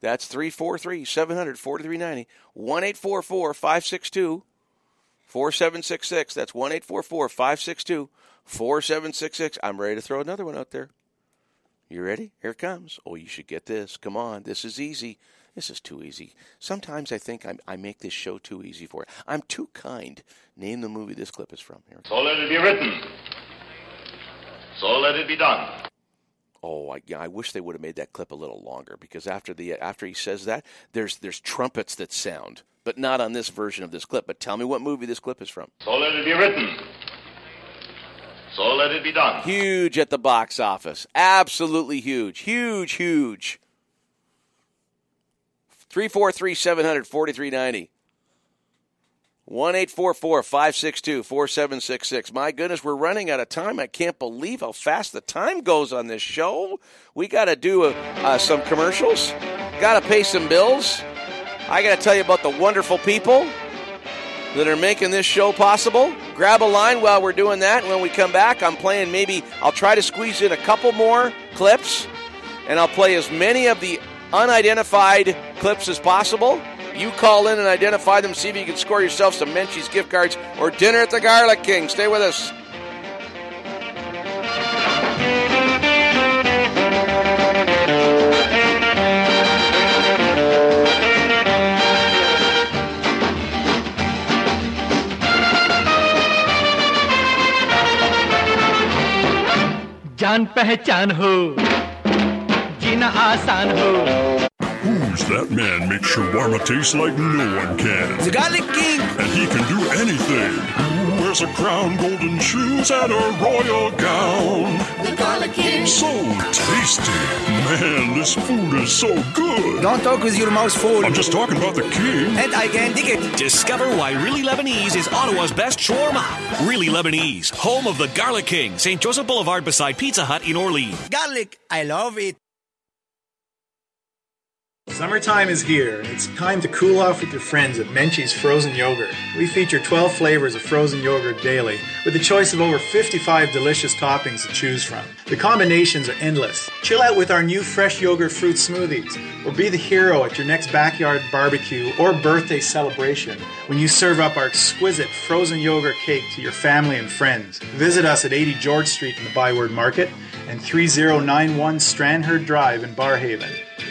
That's 343 700 4390. 1 844 562 4766. That's 1 844 562 4766. I'm ready to throw another one out there. You ready? Here it comes. Oh, you should get this. Come on. This is easy. This is too easy. Sometimes I think I'm, I make this show too easy for it. I'm too kind. Name the movie this clip is from. Here. So let it be written. So let it be done. Oh, I, I wish they would have made that clip a little longer because after the after he says that, there's there's trumpets that sound, but not on this version of this clip. But tell me what movie this clip is from. So let it be written. So let it be done. Huge at the box office. Absolutely huge. Huge, huge. 343 700 4390. 1 562 4766. My goodness, we're running out of time. I can't believe how fast the time goes on this show. We got to do uh, uh, some commercials, got to pay some bills. I got to tell you about the wonderful people that are making this show possible. Grab a line while we're doing that. When we come back, I'm playing maybe, I'll try to squeeze in a couple more clips, and I'll play as many of the unidentified clips as possible. You call in and identify them, see if you can score yourself some Menchie's gift cards or dinner at the Garlic King. Stay with us. जान पहचान हो जीना आसान हो Who's that man makes shawarma taste like no one can? The Garlic King. And he can do anything. Who wears a crown, golden shoes, and a royal gown? The Garlic King. So tasty. Man, this food is so good. Don't talk with your mouth full. I'm just talking about the king. And I can dig it. Discover why Really Lebanese is Ottawa's best shawarma. Really Lebanese, home of the Garlic King, St. Joseph Boulevard beside Pizza Hut in Orleans. Garlic. I love it. Summertime is here, and it's time to cool off with your friends at Menchie's Frozen Yogurt. We feature 12 flavors of frozen yogurt daily, with a choice of over 55 delicious toppings to choose from. The combinations are endless. Chill out with our new fresh yogurt fruit smoothies, or be the hero at your next backyard barbecue or birthday celebration when you serve up our exquisite frozen yogurt cake to your family and friends. Visit us at 80 George Street in the Byward Market and 3091 Strandherd Drive in Barrhaven.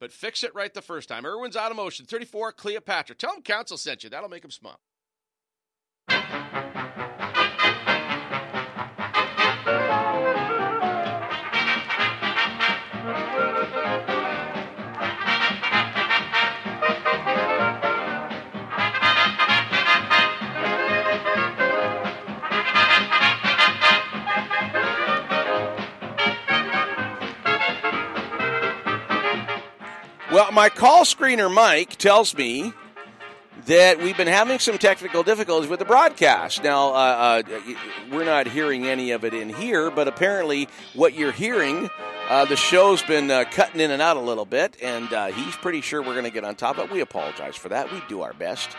but fix it right the first time. Irwin's Automotion, 34 Cleopatra. Tell them Council sent you. That'll make them smile. Well, my call screener Mike tells me that we've been having some technical difficulties with the broadcast. Now, uh, uh, we're not hearing any of it in here, but apparently, what you're hearing, uh, the show's been uh, cutting in and out a little bit, and uh, he's pretty sure we're going to get on top of it. We apologize for that. We do our best.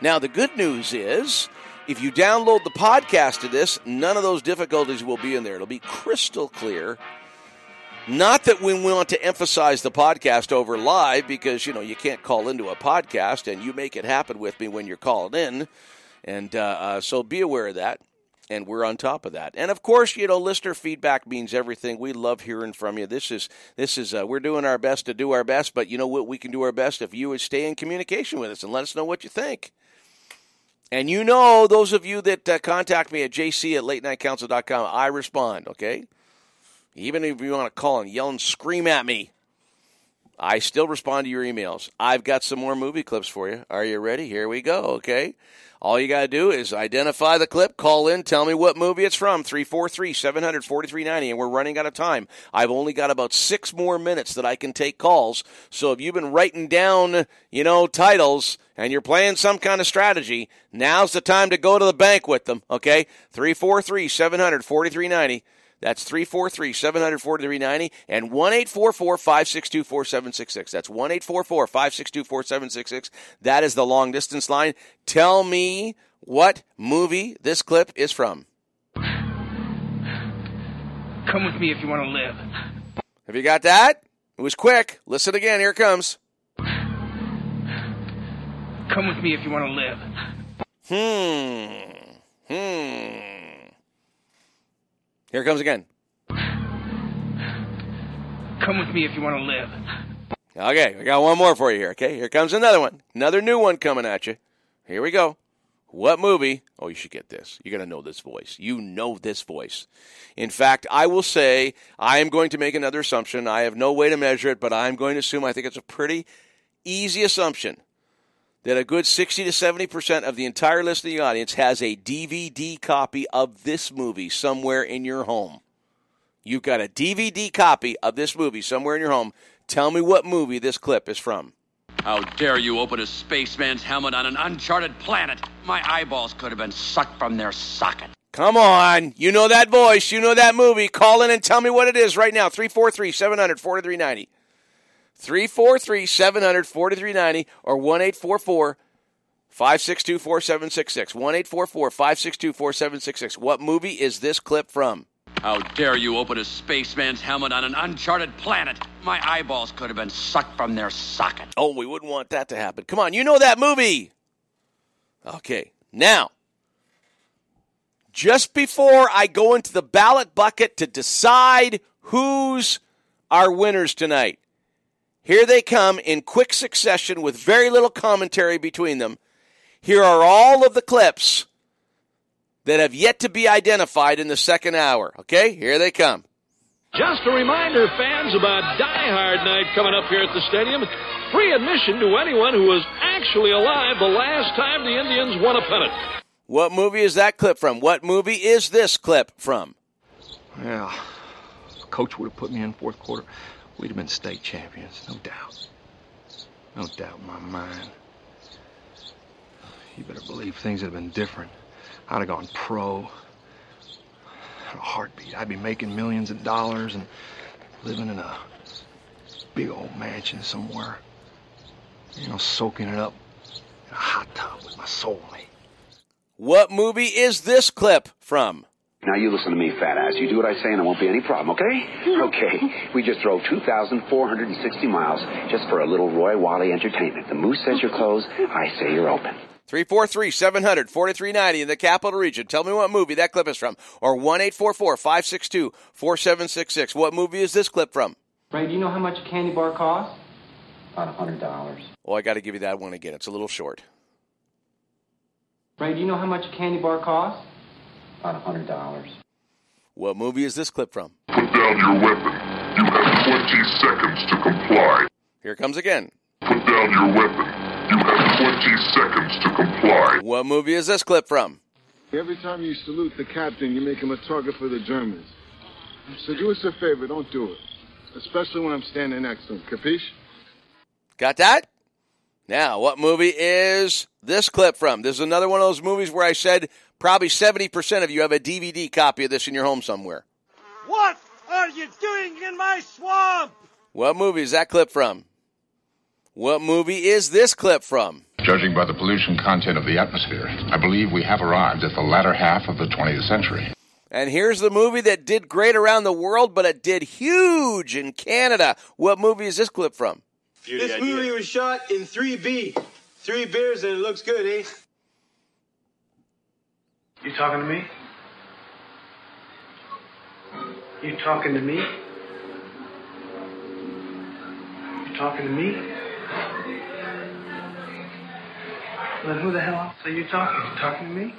Now, the good news is. If you download the podcast of this, none of those difficulties will be in there. It'll be crystal clear. Not that we want to emphasize the podcast over live because, you know, you can't call into a podcast and you make it happen with me when you're calling in. And uh, uh, so be aware of that. And we're on top of that. And of course, you know, listener feedback means everything. We love hearing from you. This is, this is, uh, we're doing our best to do our best, but you know what? We can do our best if you would stay in communication with us and let us know what you think. And you know, those of you that uh, contact me at jc at late latenightcouncil.com, I respond, okay? Even if you want to call and yell and scream at me, I still respond to your emails. I've got some more movie clips for you. Are you ready? Here we go, okay? All you got to do is identify the clip, call in, tell me what movie it's from, 343 700 4390, and we're running out of time. I've only got about six more minutes that I can take calls. So if you've been writing down, you know, titles and you're playing some kind of strategy, now's the time to go to the bank with them, okay? 343 700 4390. That's 343 700 4390 and 1 562 4766. That's 1 562 4766. That is the long distance line. Tell me what movie this clip is from. Come with me if you want to live. Have you got that? It was quick. Listen again. Here it comes. Come with me if you want to live. Hmm. Hmm. Here it comes again. Come with me if you want to live. Okay, we got one more for you here. Okay, here comes another one. Another new one coming at you. Here we go. What movie? Oh, you should get this. You're going to know this voice. You know this voice. In fact, I will say I am going to make another assumption. I have no way to measure it, but I'm going to assume I think it's a pretty easy assumption that a good 60 to 70% of the entire listening audience has a DVD copy of this movie somewhere in your home. You've got a DVD copy of this movie somewhere in your home. Tell me what movie this clip is from. How dare you open a spaceman's helmet on an uncharted planet? My eyeballs could have been sucked from their socket. Come on. You know that voice. You know that movie. Call in and tell me what it is right now. 343 700 4390. 343 700 4390 or 1 844 562 4766. 1 844 562 4766. What movie is this clip from? How dare you open a spaceman's helmet on an uncharted planet? My eyeballs could have been sucked from their socket. Oh, we wouldn't want that to happen. Come on, you know that movie. Okay, now, just before I go into the ballot bucket to decide who's our winners tonight, here they come in quick succession with very little commentary between them. Here are all of the clips that have yet to be identified in the second hour. Okay, here they come. Just a reminder, fans, about Die Hard Night coming up here at the stadium. Free admission to anyone who was actually alive the last time the Indians won a pennant. What movie is that clip from? What movie is this clip from? Yeah, coach would have put me in fourth quarter, we'd have been state champions, no doubt. No doubt in my mind. You better believe things would have been different. I'd have gone pro. A heartbeat. I'd be making millions of dollars and living in a big old mansion somewhere. You know, soaking it up in a hot tub with my soulmate. What movie is this clip from? Now you listen to me, fat ass. You do what I say and there won't be any problem, okay? Okay. We just drove 2,460 miles just for a little Roy Wally entertainment. The moose says you're closed. I say you're open. 343 700 4390 in the capital region. Tell me what movie that clip is from. Or 1 562 4766. What movie is this clip from? Ray, do you know how much a candy bar costs? About a hundred dollars. Oh, I got to give you that one again. It's a little short. Ray, do you know how much a candy bar costs? About a hundred dollars. What movie is this clip from? Put down your weapon. You have 20 seconds to comply. Here it comes again. Put down your weapon. You have 20 seconds to comply. What movie is this clip from? Every time you salute the captain, you make him a target for the Germans. So do us a favor, don't do it. Especially when I'm standing next to him. Capiche? Got that? Now, what movie is this clip from? This is another one of those movies where I said probably 70% of you have a DVD copy of this in your home somewhere. What are you doing in my swamp? What movie is that clip from? What movie is this clip from? Judging by the pollution content of the atmosphere, I believe we have arrived at the latter half of the 20th century. And here's the movie that did great around the world, but it did huge in Canada. What movie is this clip from? This movie was shot in 3B. Three beers and it looks good, eh? You talking to me? You talking to me? You talking to me? Then who the hell else are you talking? You talking to me?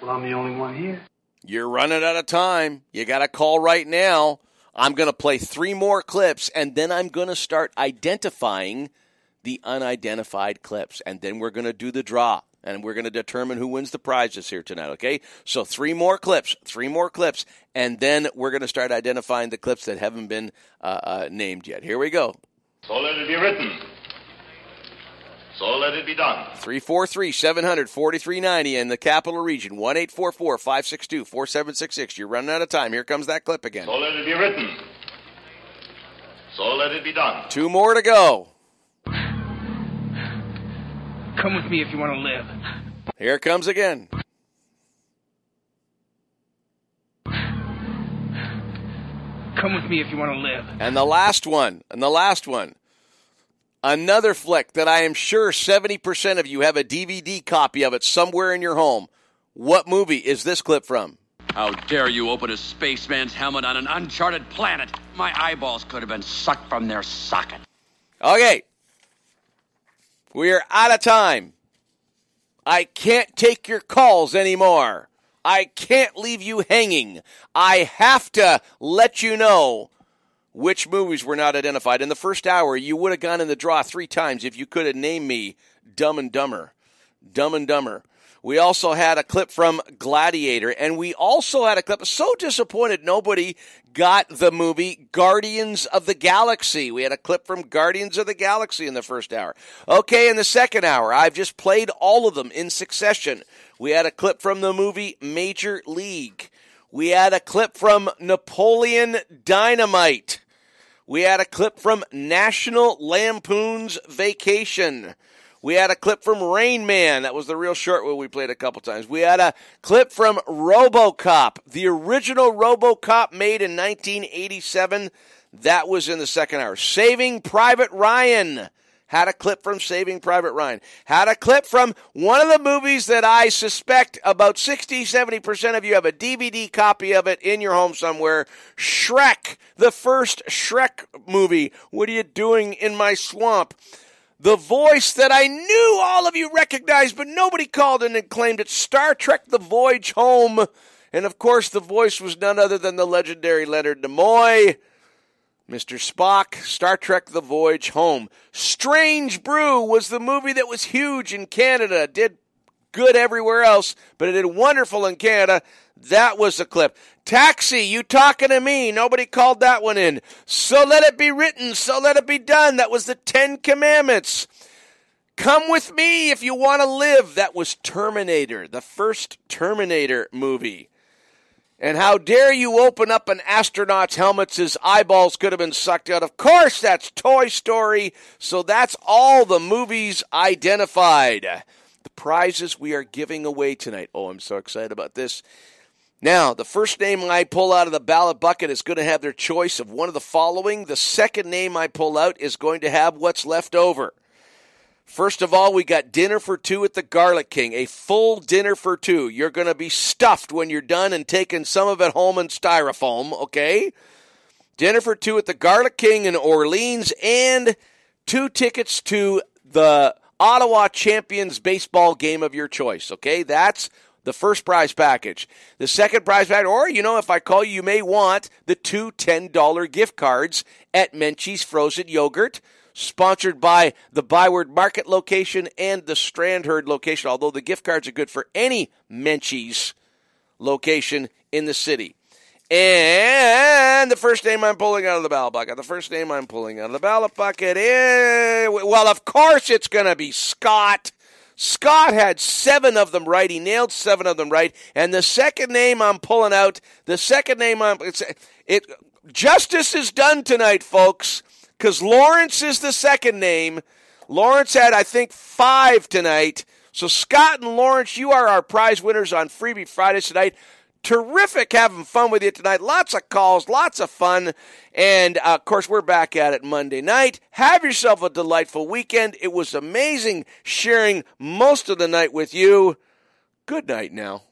Well, I'm the only one here. You're running out of time. You got to call right now. I'm going to play three more clips and then I'm going to start identifying the unidentified clips. And then we're going to do the draw and we're going to determine who wins the prizes here tonight, okay? So three more clips, three more clips, and then we're going to start identifying the clips that haven't been uh, uh, named yet. Here we go. So let it be written. So let it be done. 343 700 4390 in the capital region. 1 562 4766. You're running out of time. Here comes that clip again. So let it be written. So let it be done. Two more to go. Come with me if you want to live. Here it comes again. Come with me if you want to live. And the last one. And the last one. Another flick that I am sure 70% of you have a DVD copy of it somewhere in your home. What movie is this clip from? How dare you open a spaceman's helmet on an uncharted planet? My eyeballs could have been sucked from their socket. Okay. We are out of time. I can't take your calls anymore. I can't leave you hanging. I have to let you know which movies were not identified. In the first hour, you would have gone in the draw three times if you could have named me Dumb and Dumber. Dumb and Dumber. We also had a clip from Gladiator, and we also had a clip. So disappointed nobody got the movie Guardians of the Galaxy. We had a clip from Guardians of the Galaxy in the first hour. Okay, in the second hour, I've just played all of them in succession. We had a clip from the movie Major League. We had a clip from Napoleon Dynamite. We had a clip from National Lampoon's Vacation. We had a clip from Rain Man. That was the real short one we played a couple times. We had a clip from Robocop, the original Robocop made in 1987. That was in the second hour. Saving Private Ryan. Had a clip from Saving Private Ryan. Had a clip from one of the movies that I suspect about 60, 70% of you have a DVD copy of it in your home somewhere. Shrek, the first Shrek movie. What are you doing in my swamp? The voice that I knew all of you recognized, but nobody called in and claimed it. Star Trek The Voyage Home. And of course, the voice was none other than the legendary Leonard Nimoy. Mr. Spock, Star Trek The Voyage Home. Strange Brew was the movie that was huge in Canada, did good everywhere else, but it did wonderful in Canada. That was the clip. Taxi, you talking to me? Nobody called that one in. So let it be written, so let it be done. That was the Ten Commandments. Come with me if you want to live. That was Terminator, the first Terminator movie. And how dare you open up an astronaut's helmet? His eyeballs could have been sucked out. Of course, that's Toy Story. So that's all the movies identified. The prizes we are giving away tonight. Oh, I'm so excited about this. Now, the first name I pull out of the ballot bucket is going to have their choice of one of the following. The second name I pull out is going to have what's left over. First of all, we got dinner for two at the Garlic King, a full dinner for two. You're going to be stuffed when you're done and taking some of it home in styrofoam, okay? Dinner for two at the Garlic King in Orleans and two tickets to the Ottawa Champions baseball game of your choice, okay? That's the first prize package. The second prize package, or, you know, if I call you, you may want the two $10 gift cards at Menchie's Frozen Yogurt sponsored by the Byward Market location and the Strandherd location, although the gift cards are good for any Menchie's location in the city. And the first name I'm pulling out of the ballot bucket, the first name I'm pulling out of the ballot bucket is, well, of course it's going to be Scott. Scott had seven of them right. He nailed seven of them right. And the second name I'm pulling out, the second name I'm, it's, it, justice is done tonight, folks, because Lawrence is the second name. Lawrence had, I think, five tonight. So Scott and Lawrence, you are our prize winners on Freebie Fridays tonight. Terrific having fun with you tonight. Lots of calls, lots of fun. And uh, of course, we're back at it Monday night. Have yourself a delightful weekend. It was amazing sharing most of the night with you. Good night now.